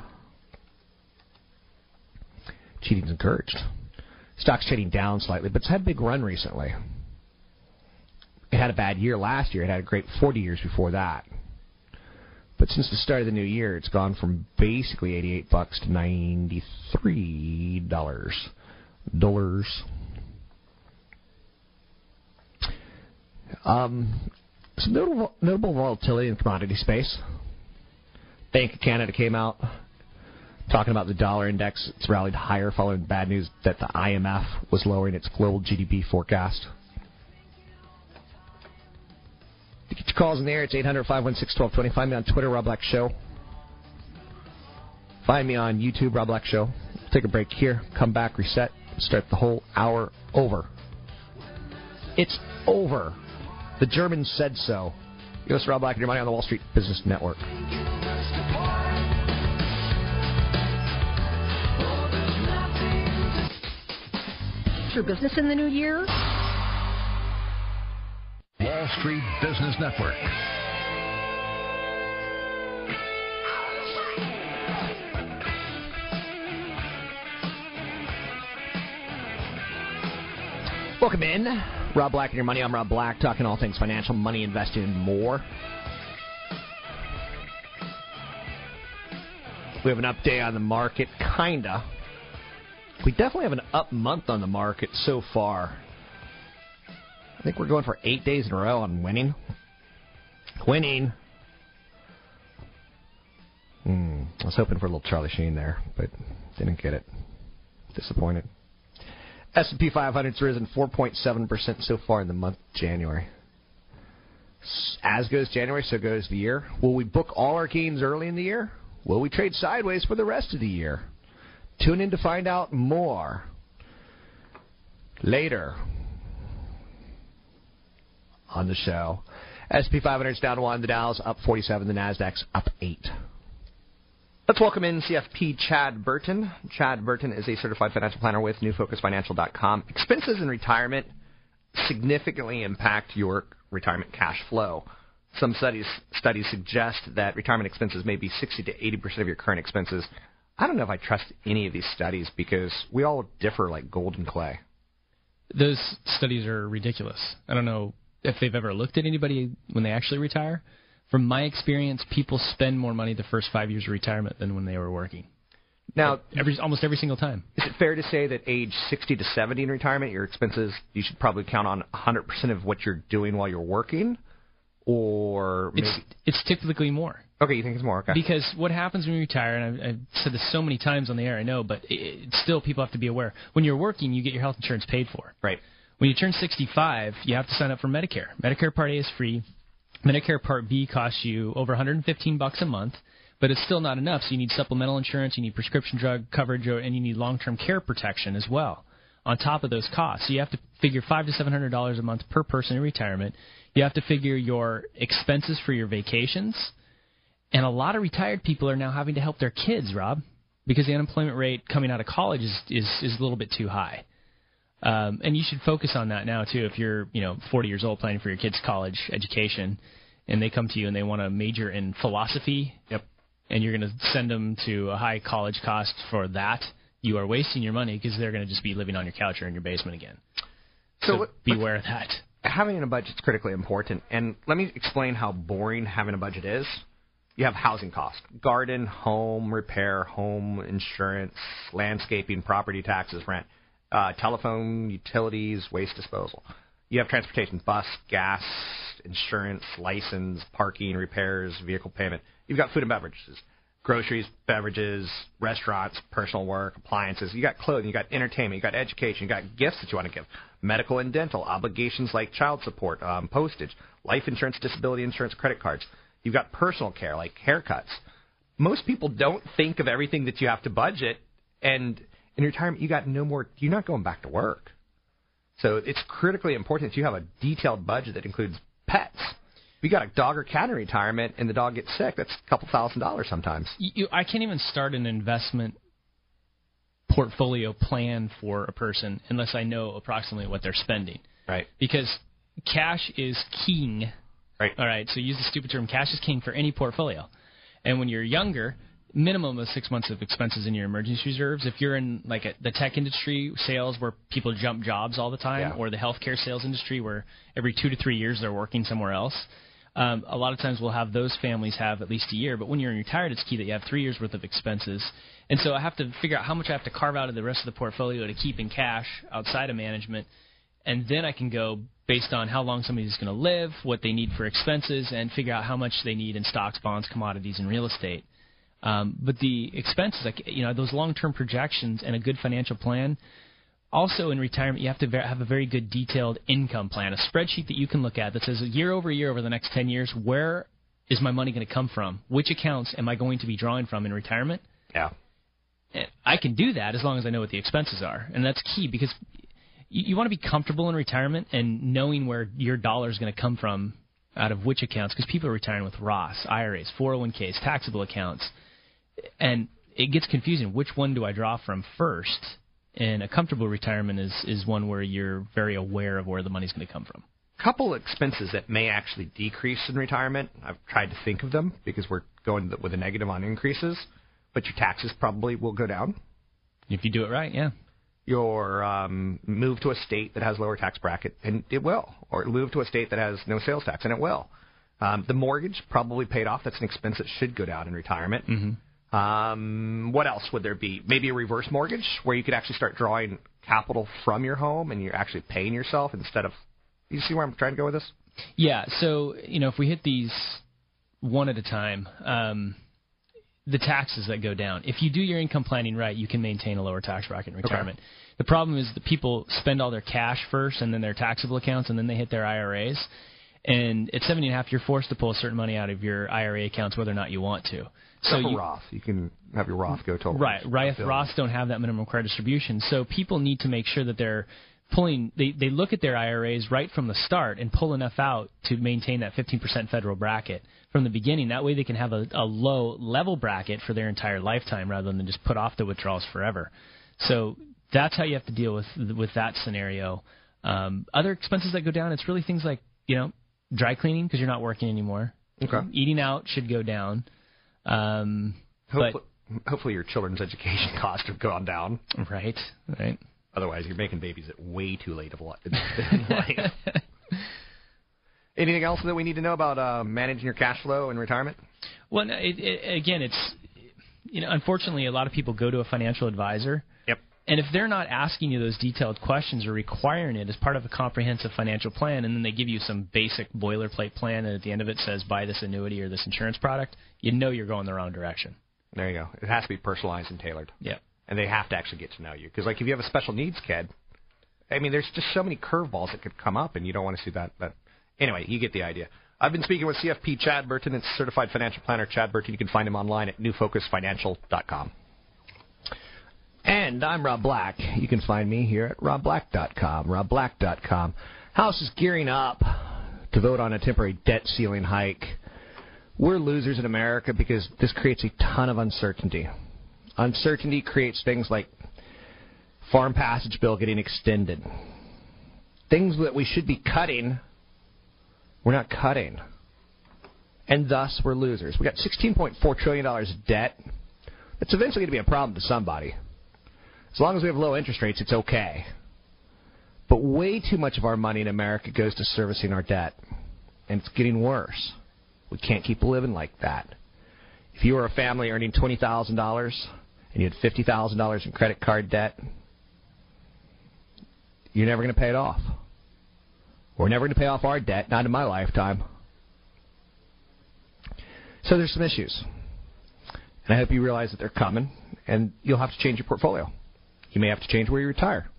Cheating's encouraged. Stock's trading down slightly, but it's had a big run recently. It had a bad year last year. It had a great 40 years before that. But since the start of the new year, it's gone from basically 88 bucks to 93 dollars. Dollars. Um, some notable, notable volatility in the commodity space. Bank of Canada came out talking about the dollar index. It's rallied higher following bad news that the IMF was lowering its global GDP forecast. Get your calls in the air, it's 800 516 1220. Find me on Twitter, Rob Black Show. Find me on YouTube, Rob Black Show. take a break here, come back, reset, start the whole hour over. It's over. The Germans said so. You're listening to Rob Black and your money on the Wall Street Business Network. Your business in the new year? Wall Street Business Network. Welcome in. Rob Black and your money. I'm Rob Black, talking all things financial, money, investing, and more. We have an update on the market, kinda. We definitely have an up month on the market so far. I think we're going for eight days in a row on winning. Winning. Hmm. I was hoping for a little Charlie Sheen there, but didn't get it. Disappointed. S&P 500's risen 4.7% so far in the month of January. As goes January, so goes the year. Will we book all our gains early in the year? Will we trade sideways for the rest of the year? Tune in to find out more later on the show. S&P 500 is down one. The Dow's up 47. The Nasdaq's up eight. Let's welcome in CFP Chad Burton. Chad Burton is a certified financial planner with NewFocusFinancial.com. Expenses in retirement significantly impact your retirement cash flow. Some studies studies suggest that retirement expenses may be 60 to 80 percent of your current expenses. I don't know if I trust any of these studies because we all differ like gold and clay. Those studies are ridiculous. I don't know if they've ever looked at anybody when they actually retire. From my experience, people spend more money the first five years of retirement than when they were working. Now, every almost every single time. Is it fair to say that age 60 to 70 in retirement, your expenses you should probably count on 100% of what you're doing while you're working, or maybe it's, it's typically more. Okay, you think it's more? Okay. Because what happens when you retire, and I've, I've said this so many times on the air, I know, but it, it, still people have to be aware. When you're working, you get your health insurance paid for. Right. When you turn 65, you have to sign up for Medicare. Medicare Part A is free. Medicare Part B costs you over 115 bucks a month, but it's still not enough. So you need supplemental insurance, you need prescription drug coverage, and you need long-term care protection as well on top of those costs. So you have to figure five to seven hundred dollars a month per person in retirement. You have to figure your expenses for your vacations and a lot of retired people are now having to help their kids, Rob, because the unemployment rate coming out of college is is, is a little bit too high. Um, and you should focus on that now too. If you're you know 40 years old planning for your kids' college education, and they come to you and they want to major in philosophy, yep. and you're going to send them to a high college cost for that, you are wasting your money because they're going to just be living on your couch or in your basement again. So, so beware of that. Having a budget is critically important, and let me explain how boring having a budget is you have housing costs garden, home repair, home insurance, landscaping, property taxes, rent, uh, telephone, utilities, waste disposal. You have transportation, bus, gas, insurance, license, parking, repairs, vehicle payment. You've got food and beverages, groceries, beverages, restaurants, personal work, appliances. You got clothing, you got entertainment, you got education, you got gifts that you want to give, medical and dental, obligations like child support, um, postage, life insurance, disability insurance, credit cards. You've got personal care like haircuts. Most people don't think of everything that you have to budget, and in retirement, you got no more. You're not going back to work, so it's critically important that you have a detailed budget that includes pets. If you got a dog or cat in retirement, and the dog gets sick, that's a couple thousand dollars sometimes. You, I can't even start an investment portfolio plan for a person unless I know approximately what they're spending. Right. Because cash is king Right. All right. So use the stupid term cash is king for any portfolio. And when you're younger, minimum of six months of expenses in your emergency reserves. If you're in like a, the tech industry sales where people jump jobs all the time, yeah. or the healthcare sales industry where every two to three years they're working somewhere else. Um, a lot of times we'll have those families have at least a year, but when you're retired, it's key that you have three years worth of expenses. And so I have to figure out how much I have to carve out of the rest of the portfolio to keep in cash outside of management, and then I can go based on how long somebody's going to live, what they need for expenses, and figure out how much they need in stocks, bonds, commodities, and real estate. Um, but the expenses, like you know, those long-term projections and a good financial plan. Also, in retirement, you have to have a very good detailed income plan, a spreadsheet that you can look at that says year over year over the next 10 years, where is my money going to come from? Which accounts am I going to be drawing from in retirement? Yeah. I can do that as long as I know what the expenses are, and that's key because you, you want to be comfortable in retirement and knowing where your dollar is going to come from out of which accounts because people are retiring with Roths, IRAs, 401ks, taxable accounts, and it gets confusing. Which one do I draw from first? And a comfortable retirement is is one where you're very aware of where the money's going to come from. Couple expenses that may actually decrease in retirement. I've tried to think of them because we're going with a negative on increases, but your taxes probably will go down if you do it right. Yeah your um, move to a state that has lower tax bracket, and it will, or move to a state that has no sales tax, and it will. Um, the mortgage probably paid off. That's an expense that should go down in retirement. Mm-hmm. Um, what else would there be? Maybe a reverse mortgage where you could actually start drawing capital from your home and you're actually paying yourself instead of. You see where I'm trying to go with this? Yeah. So you know, if we hit these one at a time. Um, the taxes that go down. If you do your income planning right, you can maintain a lower tax bracket in retirement. Okay. The problem is that people spend all their cash first and then their taxable accounts and then they hit their IRAs. And at 70 and a half, you're forced to pull a certain money out of your IRA accounts whether or not you want to. So you, Roth, you can have your Roth go total. right. Right. Roths don't have that minimum required distribution, so people need to make sure that they're pulling they they look at their IRAs right from the start and pull enough out to maintain that 15% federal bracket from the beginning. That way they can have a, a low level bracket for their entire lifetime rather than just put off the withdrawals forever. So that's how you have to deal with with that scenario. Um, other expenses that go down, it's really things like you know dry cleaning because you're not working anymore. Okay. Eating out should go down. Um, hopefully, hopefully your children's education costs have gone down. Right. Right. Otherwise, you're making babies at way too late of a life. Anything else that we need to know about uh, managing your cash flow in retirement? Well, it, it, again, it's you know, unfortunately, a lot of people go to a financial advisor. And if they're not asking you those detailed questions or requiring it as part of a comprehensive financial plan, and then they give you some basic boilerplate plan, and at the end of it says buy this annuity or this insurance product, you know you're going the wrong direction. There you go. It has to be personalized and tailored. Yeah. And they have to actually get to know you because, like, if you have a special needs kid, I mean, there's just so many curveballs that could come up, and you don't want to see that. But anyway, you get the idea. I've been speaking with CFP Chad Burton. It's certified financial planner Chad Burton. You can find him online at newfocusfinancial.com. And I'm Rob Black. You can find me here at robblack.com. Robblack.com. House is gearing up to vote on a temporary debt ceiling hike. We're losers in America because this creates a ton of uncertainty. Uncertainty creates things like farm passage bill getting extended. Things that we should be cutting, we're not cutting. And thus, we're losers. we got $16.4 trillion debt. That's eventually going to be a problem to somebody. As long as we have low interest rates, it's okay. But way too much of our money in America goes to servicing our debt. And it's getting worse. We can't keep living like that. If you were a family earning $20,000 and you had $50,000 in credit card debt, you're never going to pay it off. We're never going to pay off our debt, not in my lifetime. So there's some issues. And I hope you realize that they're coming, and you'll have to change your portfolio. You may have to change where you retire.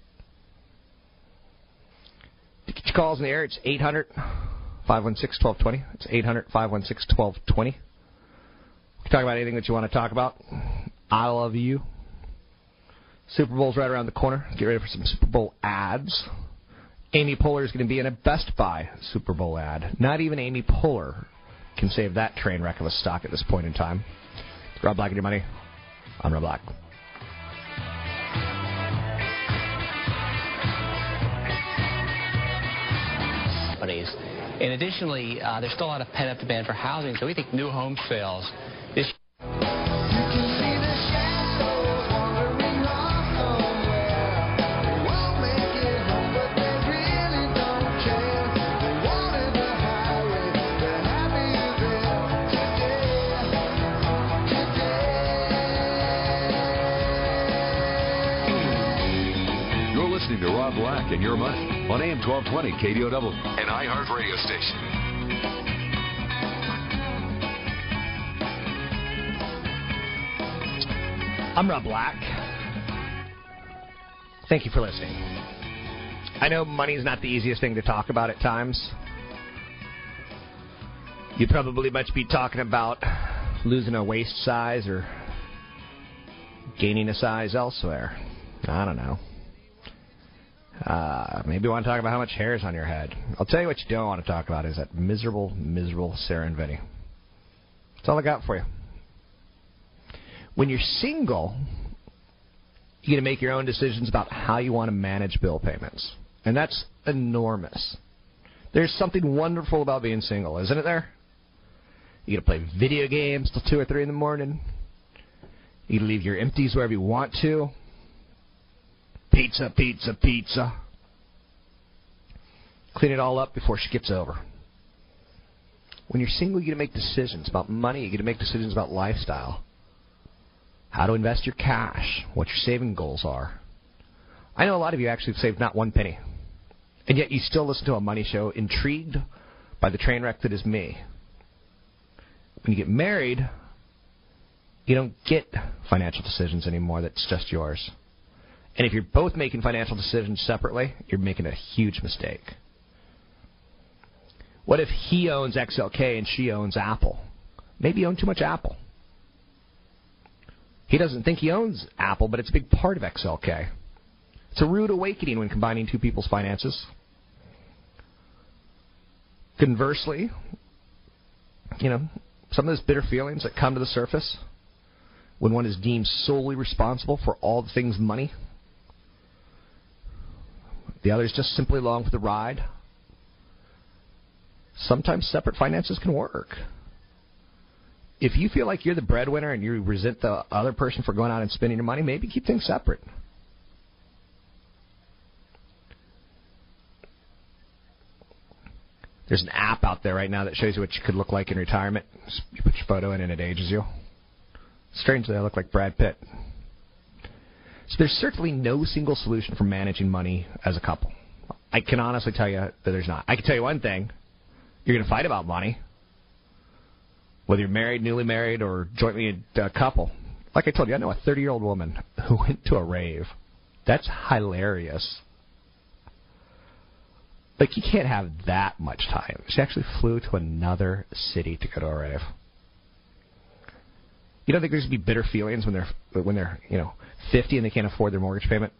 To get your calls in the air, it's 800 516 1220. It's 800 516 1220. Talk about anything that you want to talk about. I love you. Super Bowl's right around the corner. Get ready for some Super Bowl ads. Amy Poehler is going to be in a Best Buy Super Bowl ad. Not even Amy Poehler can save that train wreck of a stock at this point in time. Rob Black and your money. I'm Rob Black. Companies. And additionally, uh, there's still a lot of pent-up demand for housing, so we think new home sales this listening to Rob Black and Your Money on AM 1220 KDOW, an iHeart radio station. I'm Rob Black. Thank you for listening. I know money's not the easiest thing to talk about at times. You'd probably much be talking about losing a waist size or gaining a size elsewhere. I don't know. Uh, maybe you want to talk about how much hair is on your head. I'll tell you what you don't want to talk about is that miserable, miserable Vinny. That's all I got for you. When you're single, you get to make your own decisions about how you want to manage bill payments. And that's enormous. There's something wonderful about being single, isn't it there? You get to play video games till 2 or 3 in the morning. You to leave your empties wherever you want to. Pizza, pizza, pizza. Clean it all up before she gets over. When you're single, you get to make decisions about money. You get to make decisions about lifestyle. How to invest your cash. What your saving goals are. I know a lot of you actually have saved not one penny. And yet you still listen to a money show intrigued by the train wreck that is me. When you get married, you don't get financial decisions anymore that's just yours. And if you're both making financial decisions separately, you're making a huge mistake. What if he owns XLK and she owns Apple? Maybe you own too much Apple. He doesn't think he owns Apple, but it's a big part of XLK. It's a rude awakening when combining two people's finances. Conversely, you know, some of those bitter feelings that come to the surface when one is deemed solely responsible for all things money. The other is just simply along for the ride. Sometimes separate finances can work. If you feel like you're the breadwinner and you resent the other person for going out and spending your money, maybe keep things separate. There's an app out there right now that shows you what you could look like in retirement. You put your photo in and it ages you. Strangely, I look like Brad Pitt. So there's certainly no single solution for managing money as a couple. I can honestly tell you that there's not. I can tell you one thing. You're going to fight about money. Whether you're married, newly married, or jointly a couple. Like I told you, I know a 30 year old woman who went to a rave. That's hilarious. Like, you can't have that much time. She actually flew to another city to go to a rave. You don't think there's going to be bitter feelings when they're when they're you know 50 and they can't afford their mortgage payment?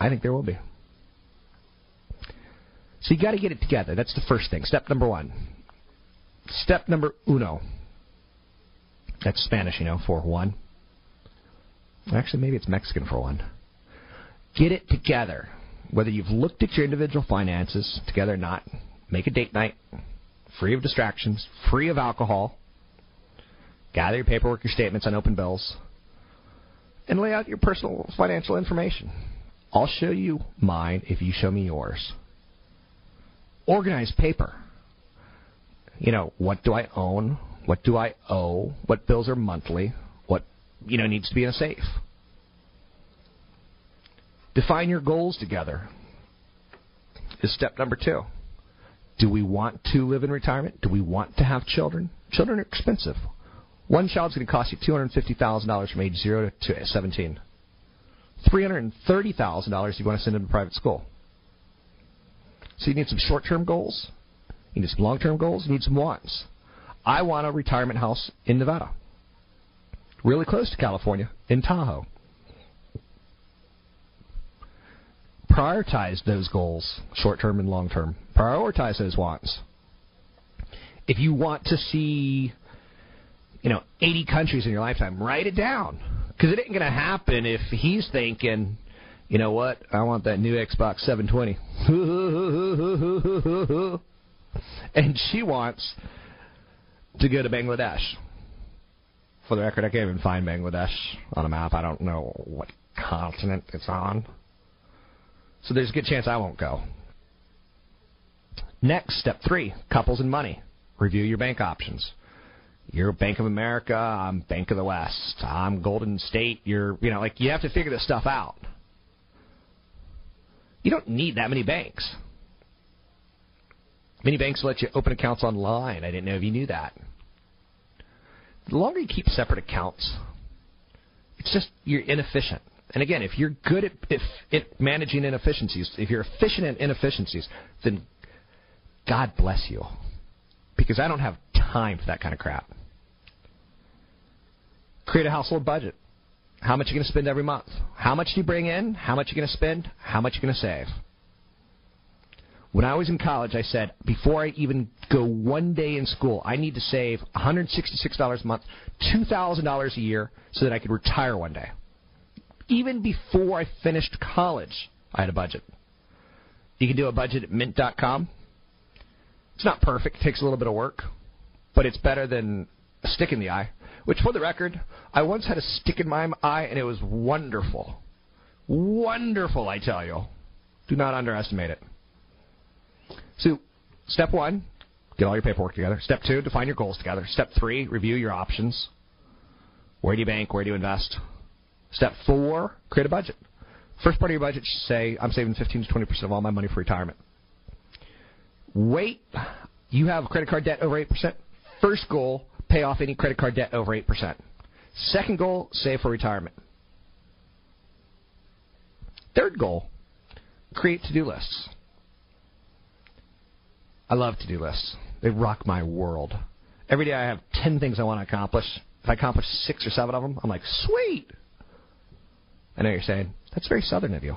I think there will be. So you got to get it together. That's the first thing. Step number one. Step number uno. That's Spanish, you know, for one. Actually, maybe it's Mexican for one. Get it together. Whether you've looked at your individual finances together or not, make a date night, free of distractions, free of alcohol. Gather your paperwork, your statements on open bills, and lay out your personal financial information. I'll show you mine if you show me yours. Organize paper. You know, what do I own? What do I owe? What bills are monthly? What, you know, needs to be in a safe? Define your goals together is step number two. Do we want to live in retirement? Do we want to have children? Children are expensive. One child's going to cost you $250,000 from age 0 to 17. $330,000 if you want to send them to private school. So you need some short-term goals. You need some long-term goals. You need some wants. I want a retirement house in Nevada, really close to California, in Tahoe. Prioritize those goals, short-term and long-term. Prioritize those wants. If you want to see, you know, 80 countries in your lifetime, write it down because it ain't going to happen if he's thinking, you know what, I want that new Xbox 720. and she wants to go to Bangladesh. For the record, I can't even find Bangladesh on a map. I don't know what continent it's on. So there's a good chance I won't go. Next, step three couples and money. Review your bank options. You're Bank of America, I'm Bank of the West, I'm Golden State, you're, you know, like you have to figure this stuff out. You don't need that many banks. Many banks let you open accounts online. I didn't know if you knew that. The longer you keep separate accounts, it's just you're inefficient. And again, if you're good at, if, at managing inefficiencies, if you're efficient in inefficiencies, then God bless you. Because I don't have time for that kind of crap. Create a household budget. How much are you going to spend every month? How much do you bring in? How much are you going to spend? How much are you going to save? When I was in college, I said, before I even go one day in school, I need to save $166 a month, $2,000 a year, so that I could retire one day. Even before I finished college, I had a budget. You can do a budget at mint.com. It's not perfect, it takes a little bit of work, but it's better than a stick in the eye. Which, for the record, I once had a stick in my eye, and it was wonderful. Wonderful, I tell you. Do not underestimate it. So, step one, get all your paperwork together. Step two, define your goals together. Step three, review your options. Where do you bank? Where do you invest? Step four, create a budget. First part of your budget should say, I'm saving 15 to 20% of all my money for retirement. Wait, you have credit card debt over 8%. First goal, pay off any credit card debt over 8%. Second goal, save for retirement. Third goal, create to do lists. I love to do lists, they rock my world. Every day I have 10 things I want to accomplish. If I accomplish six or seven of them, I'm like, sweet. I know you're saying that's very southern of you.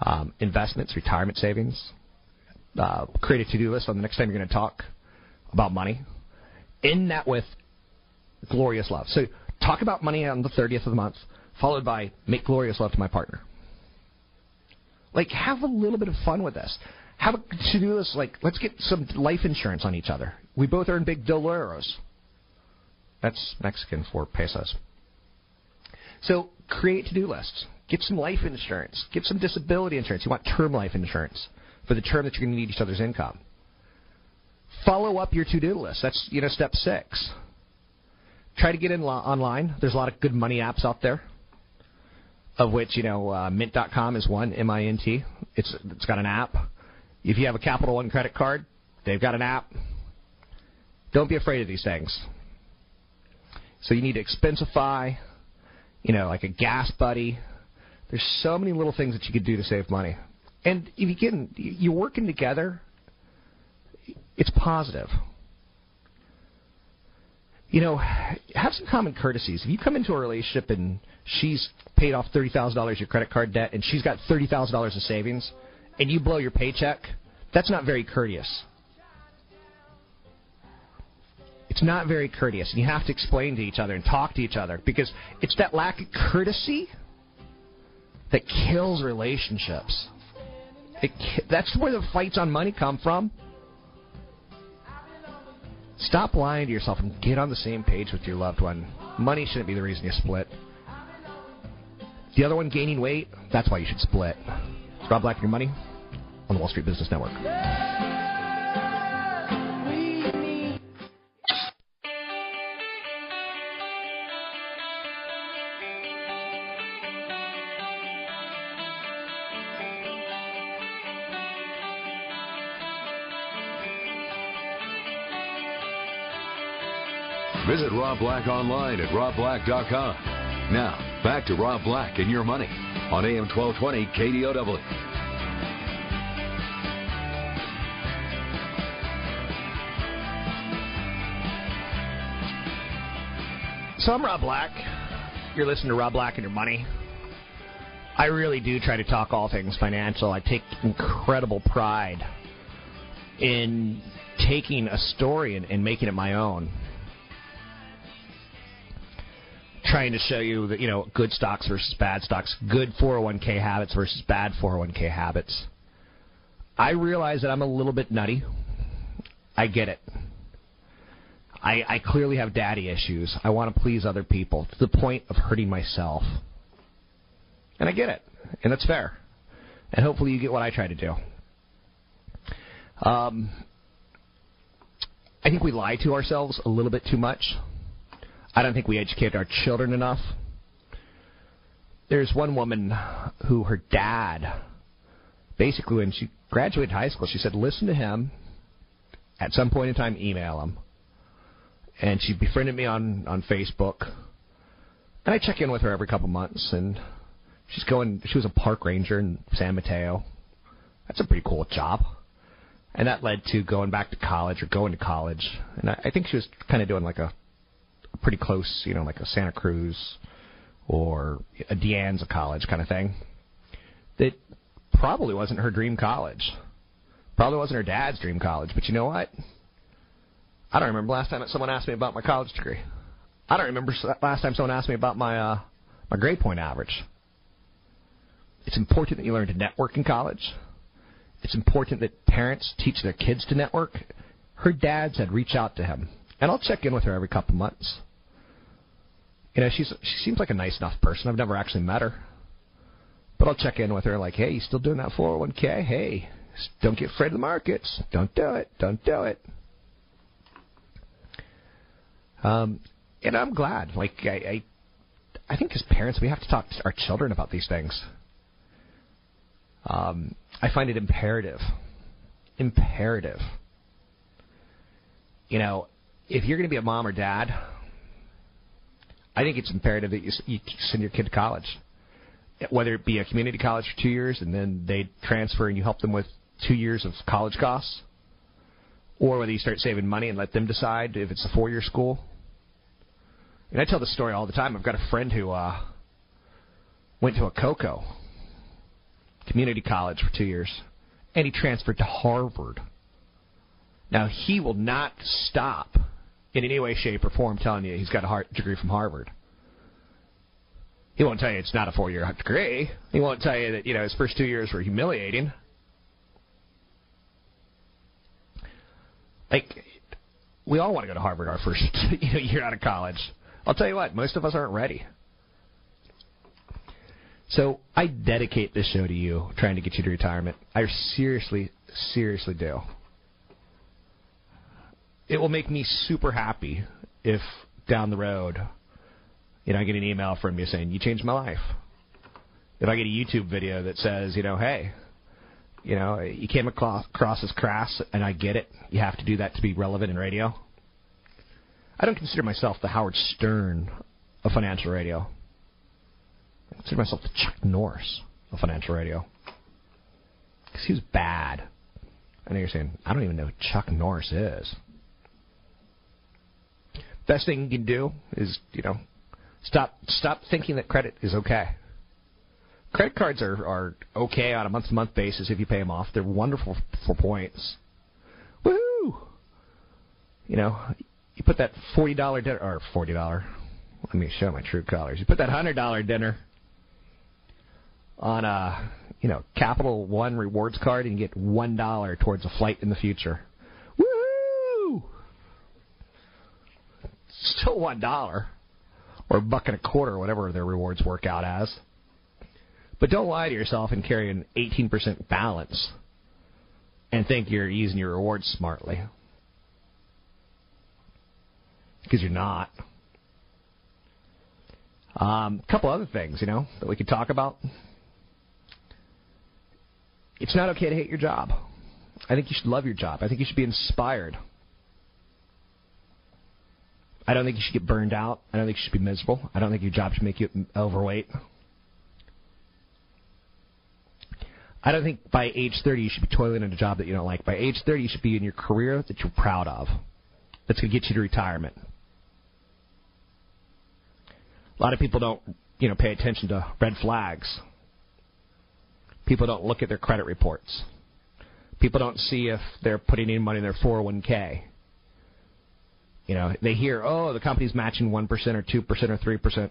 Um, investments, retirement savings. Uh, create a to-do list on the next time you're going to talk about money. End that with glorious love. So talk about money on the 30th of the month, followed by make glorious love to my partner. Like, have a little bit of fun with this. Have a to-do list. Like, let's get some life insurance on each other. We both earn big doleros. That's Mexican for pesos. So create to-do lists. Get some life insurance. Get some disability insurance. You want term life insurance for the term that you're going to need each other's income. Follow up your to-do list. That's you know step six. Try to get in lo- online. There's a lot of good money apps out there, of which you know uh, Mint.com is one. M-I-N-T. It's it's got an app. If you have a Capital One credit card, they've got an app. Don't be afraid of these things. So you need to expensify, you know, like a gas buddy. There's so many little things that you could do to save money. And if you get you're working together, it's positive. You know, have some common courtesies. If you come into a relationship and she's paid off thirty thousand dollars your credit card debt and she's got thirty thousand dollars of savings, and you blow your paycheck, that's not very courteous. It's not very courteous, and you have to explain to each other and talk to each other because it's that lack of courtesy that kills relationships. It, that's where the fights on money come from. Stop lying to yourself and get on the same page with your loved one. Money shouldn't be the reason you split. The other one gaining weight, that's why you should split. It's Rob Black your money on the Wall Street Business Network. Visit Rob Black online at robblack.com. Now, back to Rob Black and your money on AM 1220 KDOW. So I'm Rob Black. You're listening to Rob Black and Your Money. I really do try to talk all things financial. I take incredible pride in taking a story and, and making it my own. Trying to show you that, you know, good stocks versus bad stocks, good 401k habits versus bad 401k habits. I realize that I'm a little bit nutty. I get it. I, I clearly have daddy issues. I want to please other people to the point of hurting myself. And I get it. And that's fair. And hopefully you get what I try to do. Um, I think we lie to ourselves a little bit too much. I don't think we educate our children enough. There's one woman who her dad, basically when she graduated high school, she said, listen to him. At some point in time, email him and she befriended me on on Facebook. And I check in with her every couple months, and she's going. She was a park ranger in San Mateo. That's a pretty cool job. And that led to going back to college or going to college. And I, I think she was kind of doing like a, a pretty close, you know, like a Santa Cruz or a De Anza college kind of thing. That probably wasn't her dream college. Probably wasn't her dad's dream college. But you know what? I don't remember last time that someone asked me about my college degree. I don't remember last time someone asked me about my uh, my grade point average. It's important that you learn to network in college. It's important that parents teach their kids to network. Her dad said reach out to him, and I'll check in with her every couple months. You know, she's she seems like a nice enough person. I've never actually met her, but I'll check in with her like, hey, you still doing that 401k? Hey, don't get afraid of the markets. Don't do it. Don't do it. Um, and I'm glad. Like I, I, I think as parents, we have to talk to our children about these things. Um, I find it imperative, imperative. You know, if you're going to be a mom or dad, I think it's imperative that you, you send your kid to college, whether it be a community college for two years and then they transfer and you help them with two years of college costs, or whether you start saving money and let them decide if it's a four-year school. And I tell this story all the time. I've got a friend who uh, went to a CoCo, community college for two years, and he transferred to Harvard. Now, he will not stop in any way, shape, or form telling you he's got a degree from Harvard. He won't tell you it's not a four-year degree. He won't tell you that you know his first two years were humiliating. Like, we all want to go to Harvard our first you know, year out of college. I'll tell you what, most of us aren't ready. So I dedicate this show to you, trying to get you to retirement. I seriously, seriously do. It will make me super happy if down the road, you know, I get an email from you saying you changed my life. If I get a YouTube video that says, you know, hey, you know, you came across, across as crass, and I get it. You have to do that to be relevant in radio. I don't consider myself the Howard Stern of financial radio. I consider myself the Chuck Norris of financial radio. Because he was bad. I know you're saying, I don't even know who Chuck Norris is. Best thing you can do is, you know, stop stop thinking that credit is okay. Credit cards are, are okay on a month to month basis if you pay them off. They're wonderful for points. Woohoo! You know, you put that forty dollar dinner or forty dollar. Let me show my true colors. You put that hundred dollar dinner on a you know Capital One rewards card and you get one dollar towards a flight in the future. Still one dollar or a buck and a quarter, or whatever their rewards work out as. But don't lie to yourself and carry an 18% balance and think you're using your rewards smartly. Because you're not. A um, couple other things, you know, that we could talk about. It's not okay to hate your job. I think you should love your job. I think you should be inspired. I don't think you should get burned out. I don't think you should be miserable. I don't think your job should make you overweight. I don't think by age 30 you should be toiling in a job that you don't like. By age 30 you should be in your career that you're proud of. That's going to get you to retirement. A lot of people don't, you know, pay attention to red flags. People don't look at their credit reports. People don't see if they're putting any money in their 401k. You know, they hear, oh, the company's matching 1% or 2% or 3%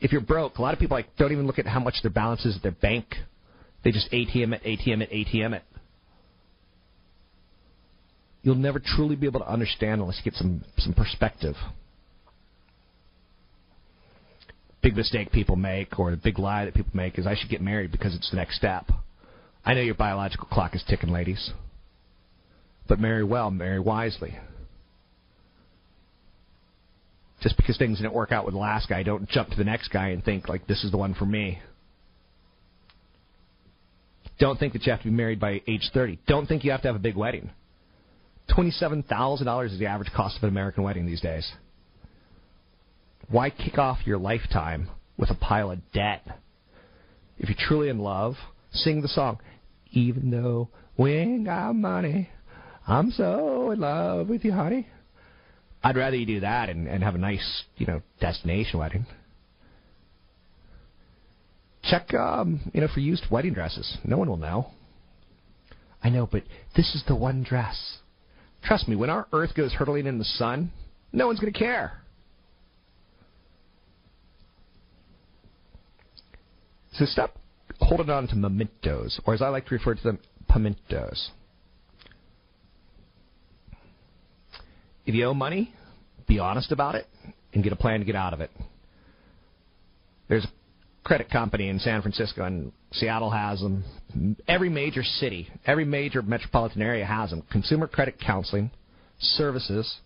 if you're broke, a lot of people like don't even look at how much their balance is at their bank. They just ATM it, ATM it, ATM it. You'll never truly be able to understand unless you get some some perspective. Big mistake people make, or the big lie that people make, is I should get married because it's the next step. I know your biological clock is ticking, ladies. But marry well, marry wisely just because things didn't work out with the last guy, don't jump to the next guy and think like this is the one for me. Don't think that you have to be married by age 30. Don't think you have to have a big wedding. $27,000 is the average cost of an American wedding these days. Why kick off your lifetime with a pile of debt? If you're truly in love, sing the song. Even though we ain't got money, I'm so in love with you, honey. I'd rather you do that and, and have a nice, you know, destination wedding. Check, um, you know, for used wedding dresses. No one will know. I know, but this is the one dress. Trust me, when our Earth goes hurtling in the sun, no one's going to care. So stop holding on to mementos, or as I like to refer to them, pimentos. If you owe money, be honest about it and get a plan to get out of it. There's a credit company in San Francisco, and Seattle has them. Every major city, every major metropolitan area has them. Consumer Credit Counseling Services,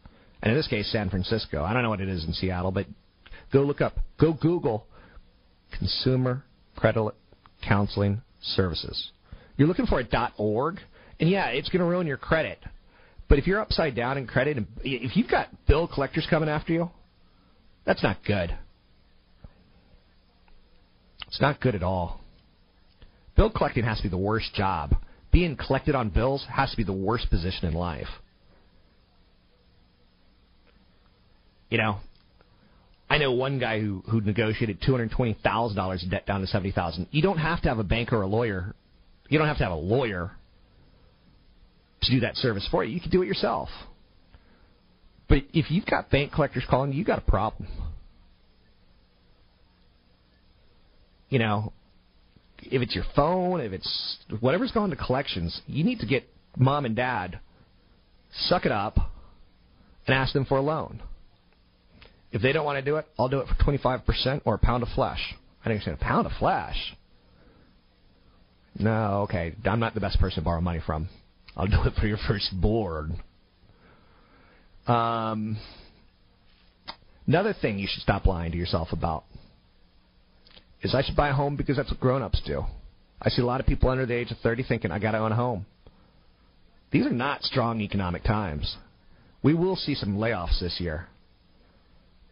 and in this case, San Francisco. I don't know what it is in Seattle, but go look up, go Google Consumer Credit Counseling Services. You're looking for a .org, and yeah, it's going to ruin your credit. But if you're upside down in credit, and if you've got bill collectors coming after you, that's not good. It's not good at all. Bill collecting has to be the worst job. Being collected on bills has to be the worst position in life. You know, I know one guy who who negotiated two hundred twenty thousand dollars in debt down to seventy thousand. You don't have to have a banker or a lawyer. You don't have to have a lawyer to do that service for you. You can do it yourself. But if you've got bank collectors calling you, you got a problem. You know, if it's your phone, if it's whatever's gone to collections, you need to get mom and dad suck it up and ask them for a loan. If they don't want to do it, I'll do it for 25% or a pound of flesh. I think I said a pound of flesh. No, okay. I'm not the best person to borrow money from. I'll do it for your first board. Um, another thing you should stop lying to yourself about is I should buy a home because that's what grown-ups do. I see a lot of people under the age of 30 thinking I got to own a home. These are not strong economic times. We will see some layoffs this year.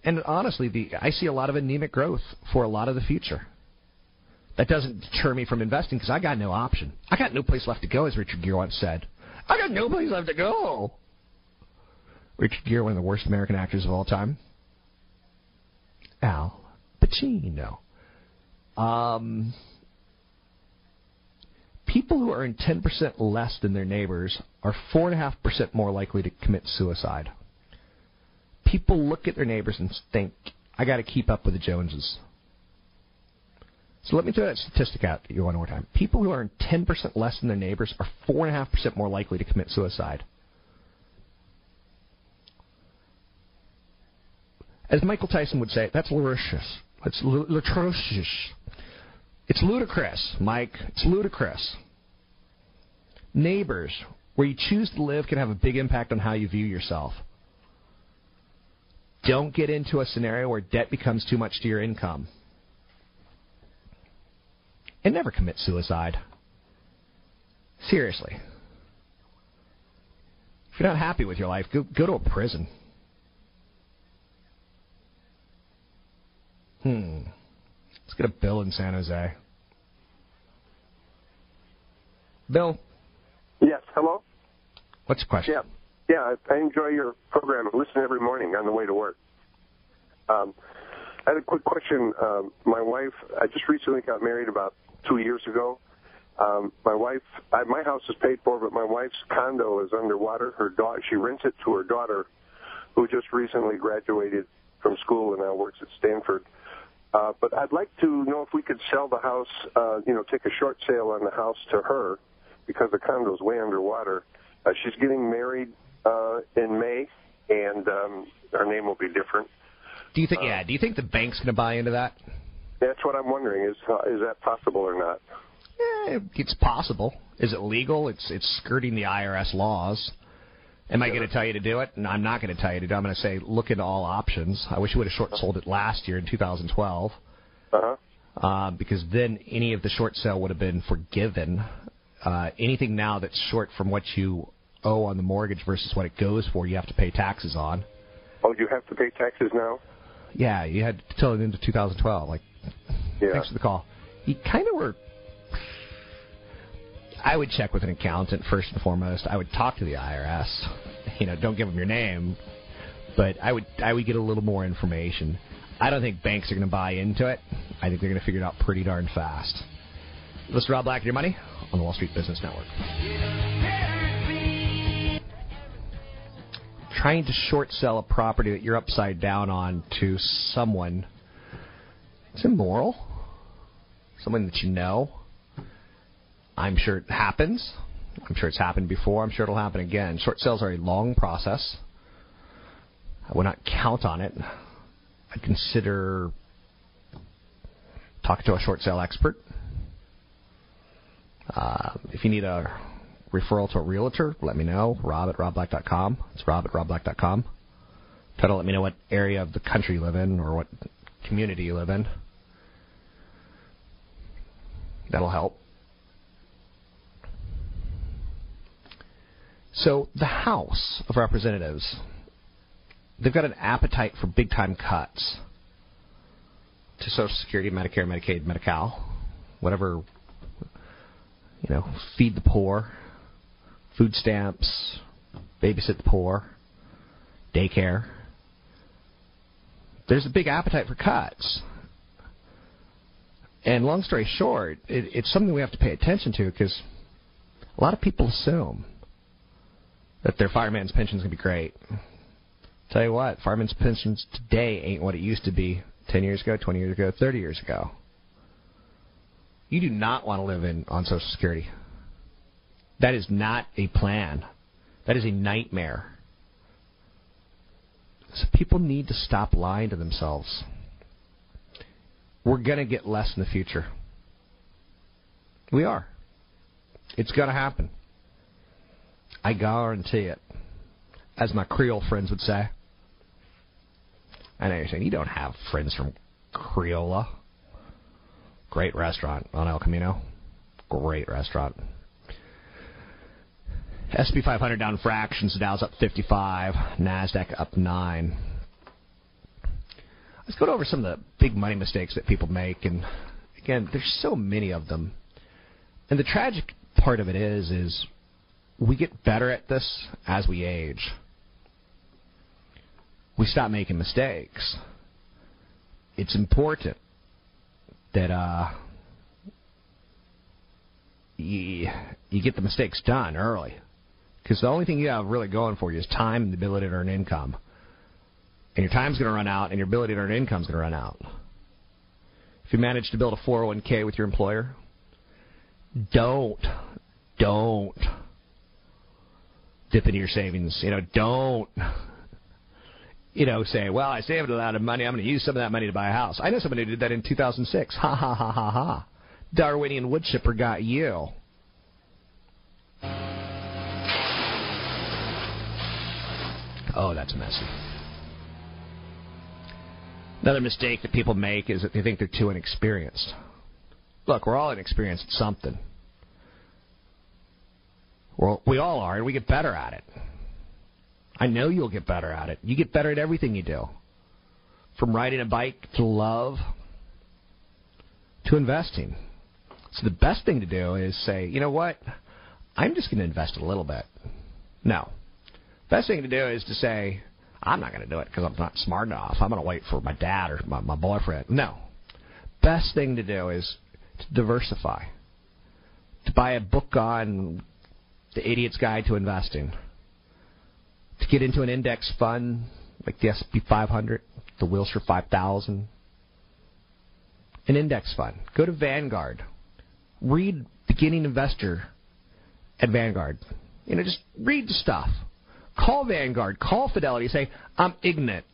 And honestly, the, I see a lot of anemic growth for a lot of the future. That doesn't deter me from investing because I got no option. I got no place left to go, as Richard Gere once said. I got no place left to go. Richard Gere, one of the worst American actors of all time. Al Pacino. Um, people who earn 10% less than their neighbors are 4.5% more likely to commit suicide. People look at their neighbors and think, I got to keep up with the Joneses. So let me throw that statistic out to you one more time. People who earn 10% less than their neighbors are 4.5% more likely to commit suicide. As Michael Tyson would say, that's ludicrous. It's ludicrous. It's ludicrous, Mike. It's ludicrous. Neighbors, where you choose to live, can have a big impact on how you view yourself. Don't get into a scenario where debt becomes too much to your income. And never commit suicide. Seriously. If you're not happy with your life, go, go to a prison. Hmm. Let's get a Bill in San Jose. Bill. Yes. Hello. What's the question? Yeah. Yeah. I enjoy your program. I listen every morning on the way to work. Um, I had a quick question. Um, my wife, I just recently got married about two years ago. Um, my wife, I, my house is paid for, but my wife's condo is underwater. Her daughter, she rents it to her daughter, who just recently graduated from school and now works at Stanford. Uh, but I'd like to know if we could sell the house, uh, you know, take a short sale on the house to her because the condo's way underwater. Uh, she's getting married uh, in May, and um, our name will be different. Do you think? yeah. Do you think the bank's going to buy into that? That's what I'm wondering. Is uh, is that possible or not? Eh, it's possible. Is it legal? It's it's skirting the IRS laws. Am I going to tell you to do it? No, I'm not going to tell you to do it. I'm going to say look into all options. I wish you would have short sold it last year in 2012. Uh-huh. Uh, because then any of the short sale would have been forgiven. Uh, anything now that's short from what you owe on the mortgage versus what it goes for, you have to pay taxes on. Oh, you have to pay taxes now? Yeah, you had to tell it into 2012. Like, yeah. thanks for the call. You kind of were. I would check with an accountant first and foremost. I would talk to the IRS. You know, don't give them your name, but I would I would get a little more information. I don't think banks are going to buy into it. I think they're going to figure it out pretty darn fast. Listen to Rob Black and your money on the Wall Street Business Network. Trying to short sell a property that you're upside down on to someone, it's immoral. Someone that you know. I'm sure it happens. I'm sure it's happened before. I'm sure it'll happen again. Short sales are a long process. I would not count on it. I'd consider talking to a short sale expert. Uh, if you need a referral to a realtor, let me know. Rob at robblack.com. It's rob at robblack.com. Try to let me know what area of the country you live in or what community you live in. That'll help. So the House of Representatives, they've got an appetite for big time cuts to Social Security, Medicare, Medicaid, Medi-Cal, whatever, you know, feed the poor, food stamps, babysit the poor, daycare. There's a big appetite for cuts. And long story short, it, it's something we have to pay attention to because a lot of people assume that their fireman's pension is going to be great. Tell you what, fireman's pensions today ain't what it used to be 10 years ago, 20 years ago, 30 years ago. You do not want to live in on Social Security. That is not a plan. That is a nightmare. So people need to stop lying to themselves. We're going to get less in the future. We are. It's going to happen. I guarantee it. As my Creole friends would say. I know you're saying you don't have friends from Creola. Great restaurant on El Camino. Great restaurant. S&P 500 down fractions. Dow's up 55. Nasdaq up nine. Let's go over some of the big money mistakes that people make, and again, there's so many of them. And the tragic part of it is, is we get better at this as we age. We stop making mistakes. It's important that uh, you, you get the mistakes done early. Because the only thing you have really going for you is time and the ability to earn income. And your time's going to run out, and your ability to earn income is going to run out. If you manage to build a 401k with your employer, don't, don't dip into your savings. You know, don't, you know, say, well, I saved a lot of money. I'm going to use some of that money to buy a house. I know somebody who did that in 2006. Ha ha ha ha ha. Darwinian woodchipper got you. Oh, that's messy. Another mistake that people make is that they think they're too inexperienced. Look, we're all inexperienced at something. Well, we all are, and we get better at it. I know you'll get better at it. You get better at everything you do. From riding a bike to love to investing. So the best thing to do is say, you know what? I'm just going to invest a little bit. No. Best thing to do is to say, I'm not going to do it because I'm not smart enough. I'm going to wait for my dad or my, my boyfriend. No. Best thing to do is to diversify. To buy a book on the Idiot's Guide to Investing. To get into an index fund like the S&P 500, the Wilshire 5000. An index fund. Go to Vanguard. Read Beginning Investor at Vanguard. You know, just read the stuff. Call Vanguard. Call Fidelity. Say, I'm ignorant.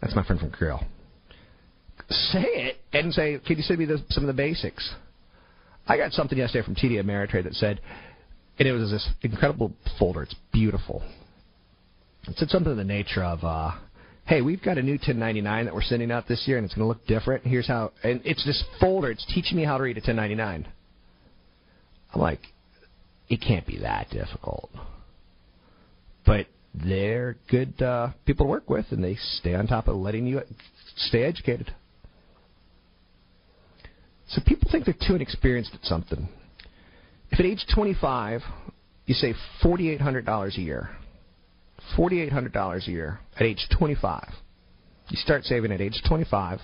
That's my friend from Creole. Say it and say, can you send me the, some of the basics? I got something yesterday from TD Ameritrade that said, and it was this incredible folder. It's beautiful. It said something in the nature of, uh, hey, we've got a new 1099 that we're sending out this year, and it's going to look different. Here's how, and it's this folder. It's teaching me how to read a 1099. I'm like, it can't be that difficult. But they're good uh, people to work with, and they stay on top of letting you stay educated. So people think they're too inexperienced at something. If at age 25 you save $4,800 a year, $4,800 a year at age 25, you start saving at age 25,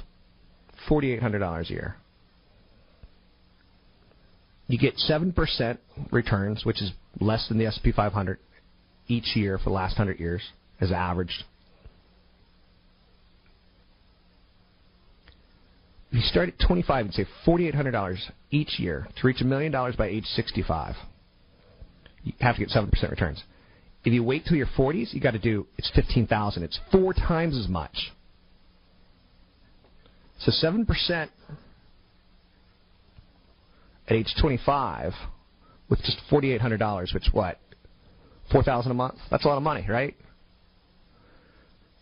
$4,800 a year. You get 7% returns, which is less than the S&P 500 each year for the last 100 years as averaged. If you start at 25 and save $4,800 each year to reach a million dollars by age 65, you have to get 7% returns. If you wait till your 40s, you got to do it's 15,000. It's four times as much. So 7% at age 25 with just $4,800, which what? 4000 a month? That's a lot of money, right?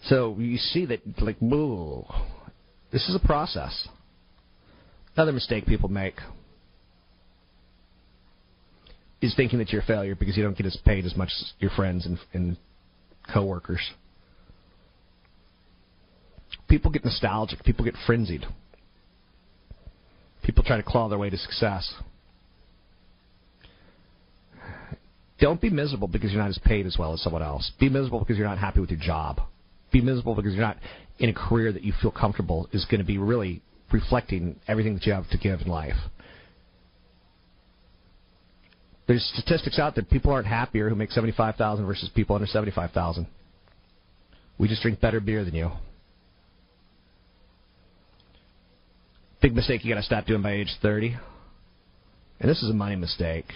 So you see that, like, moo, this is a process. Another mistake people make is thinking that you're a failure because you don't get as paid as much as your friends and, and coworkers. People get nostalgic. People get frenzied. People try to claw their way to success. Don't be miserable because you're not as paid as well as someone else. Be miserable because you're not happy with your job. be miserable because you're not in a career that you feel comfortable is going to be really reflecting everything that you have to give in life. There's statistics out there. People aren't happier who make seventy-five thousand versus people under seventy-five thousand. We just drink better beer than you. Big mistake you got to stop doing by age thirty, and this is a money mistake.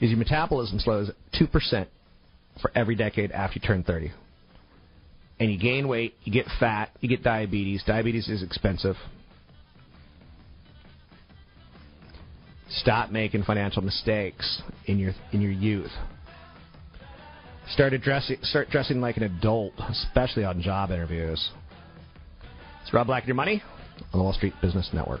Is your metabolism slows two percent for every decade after you turn thirty, and you gain weight, you get fat, you get diabetes. Diabetes is expensive. Stop making financial mistakes in your in your youth. Start dressing start dressing like an adult, especially on job interviews. It's Rob Black and your money on the Wall Street Business Network.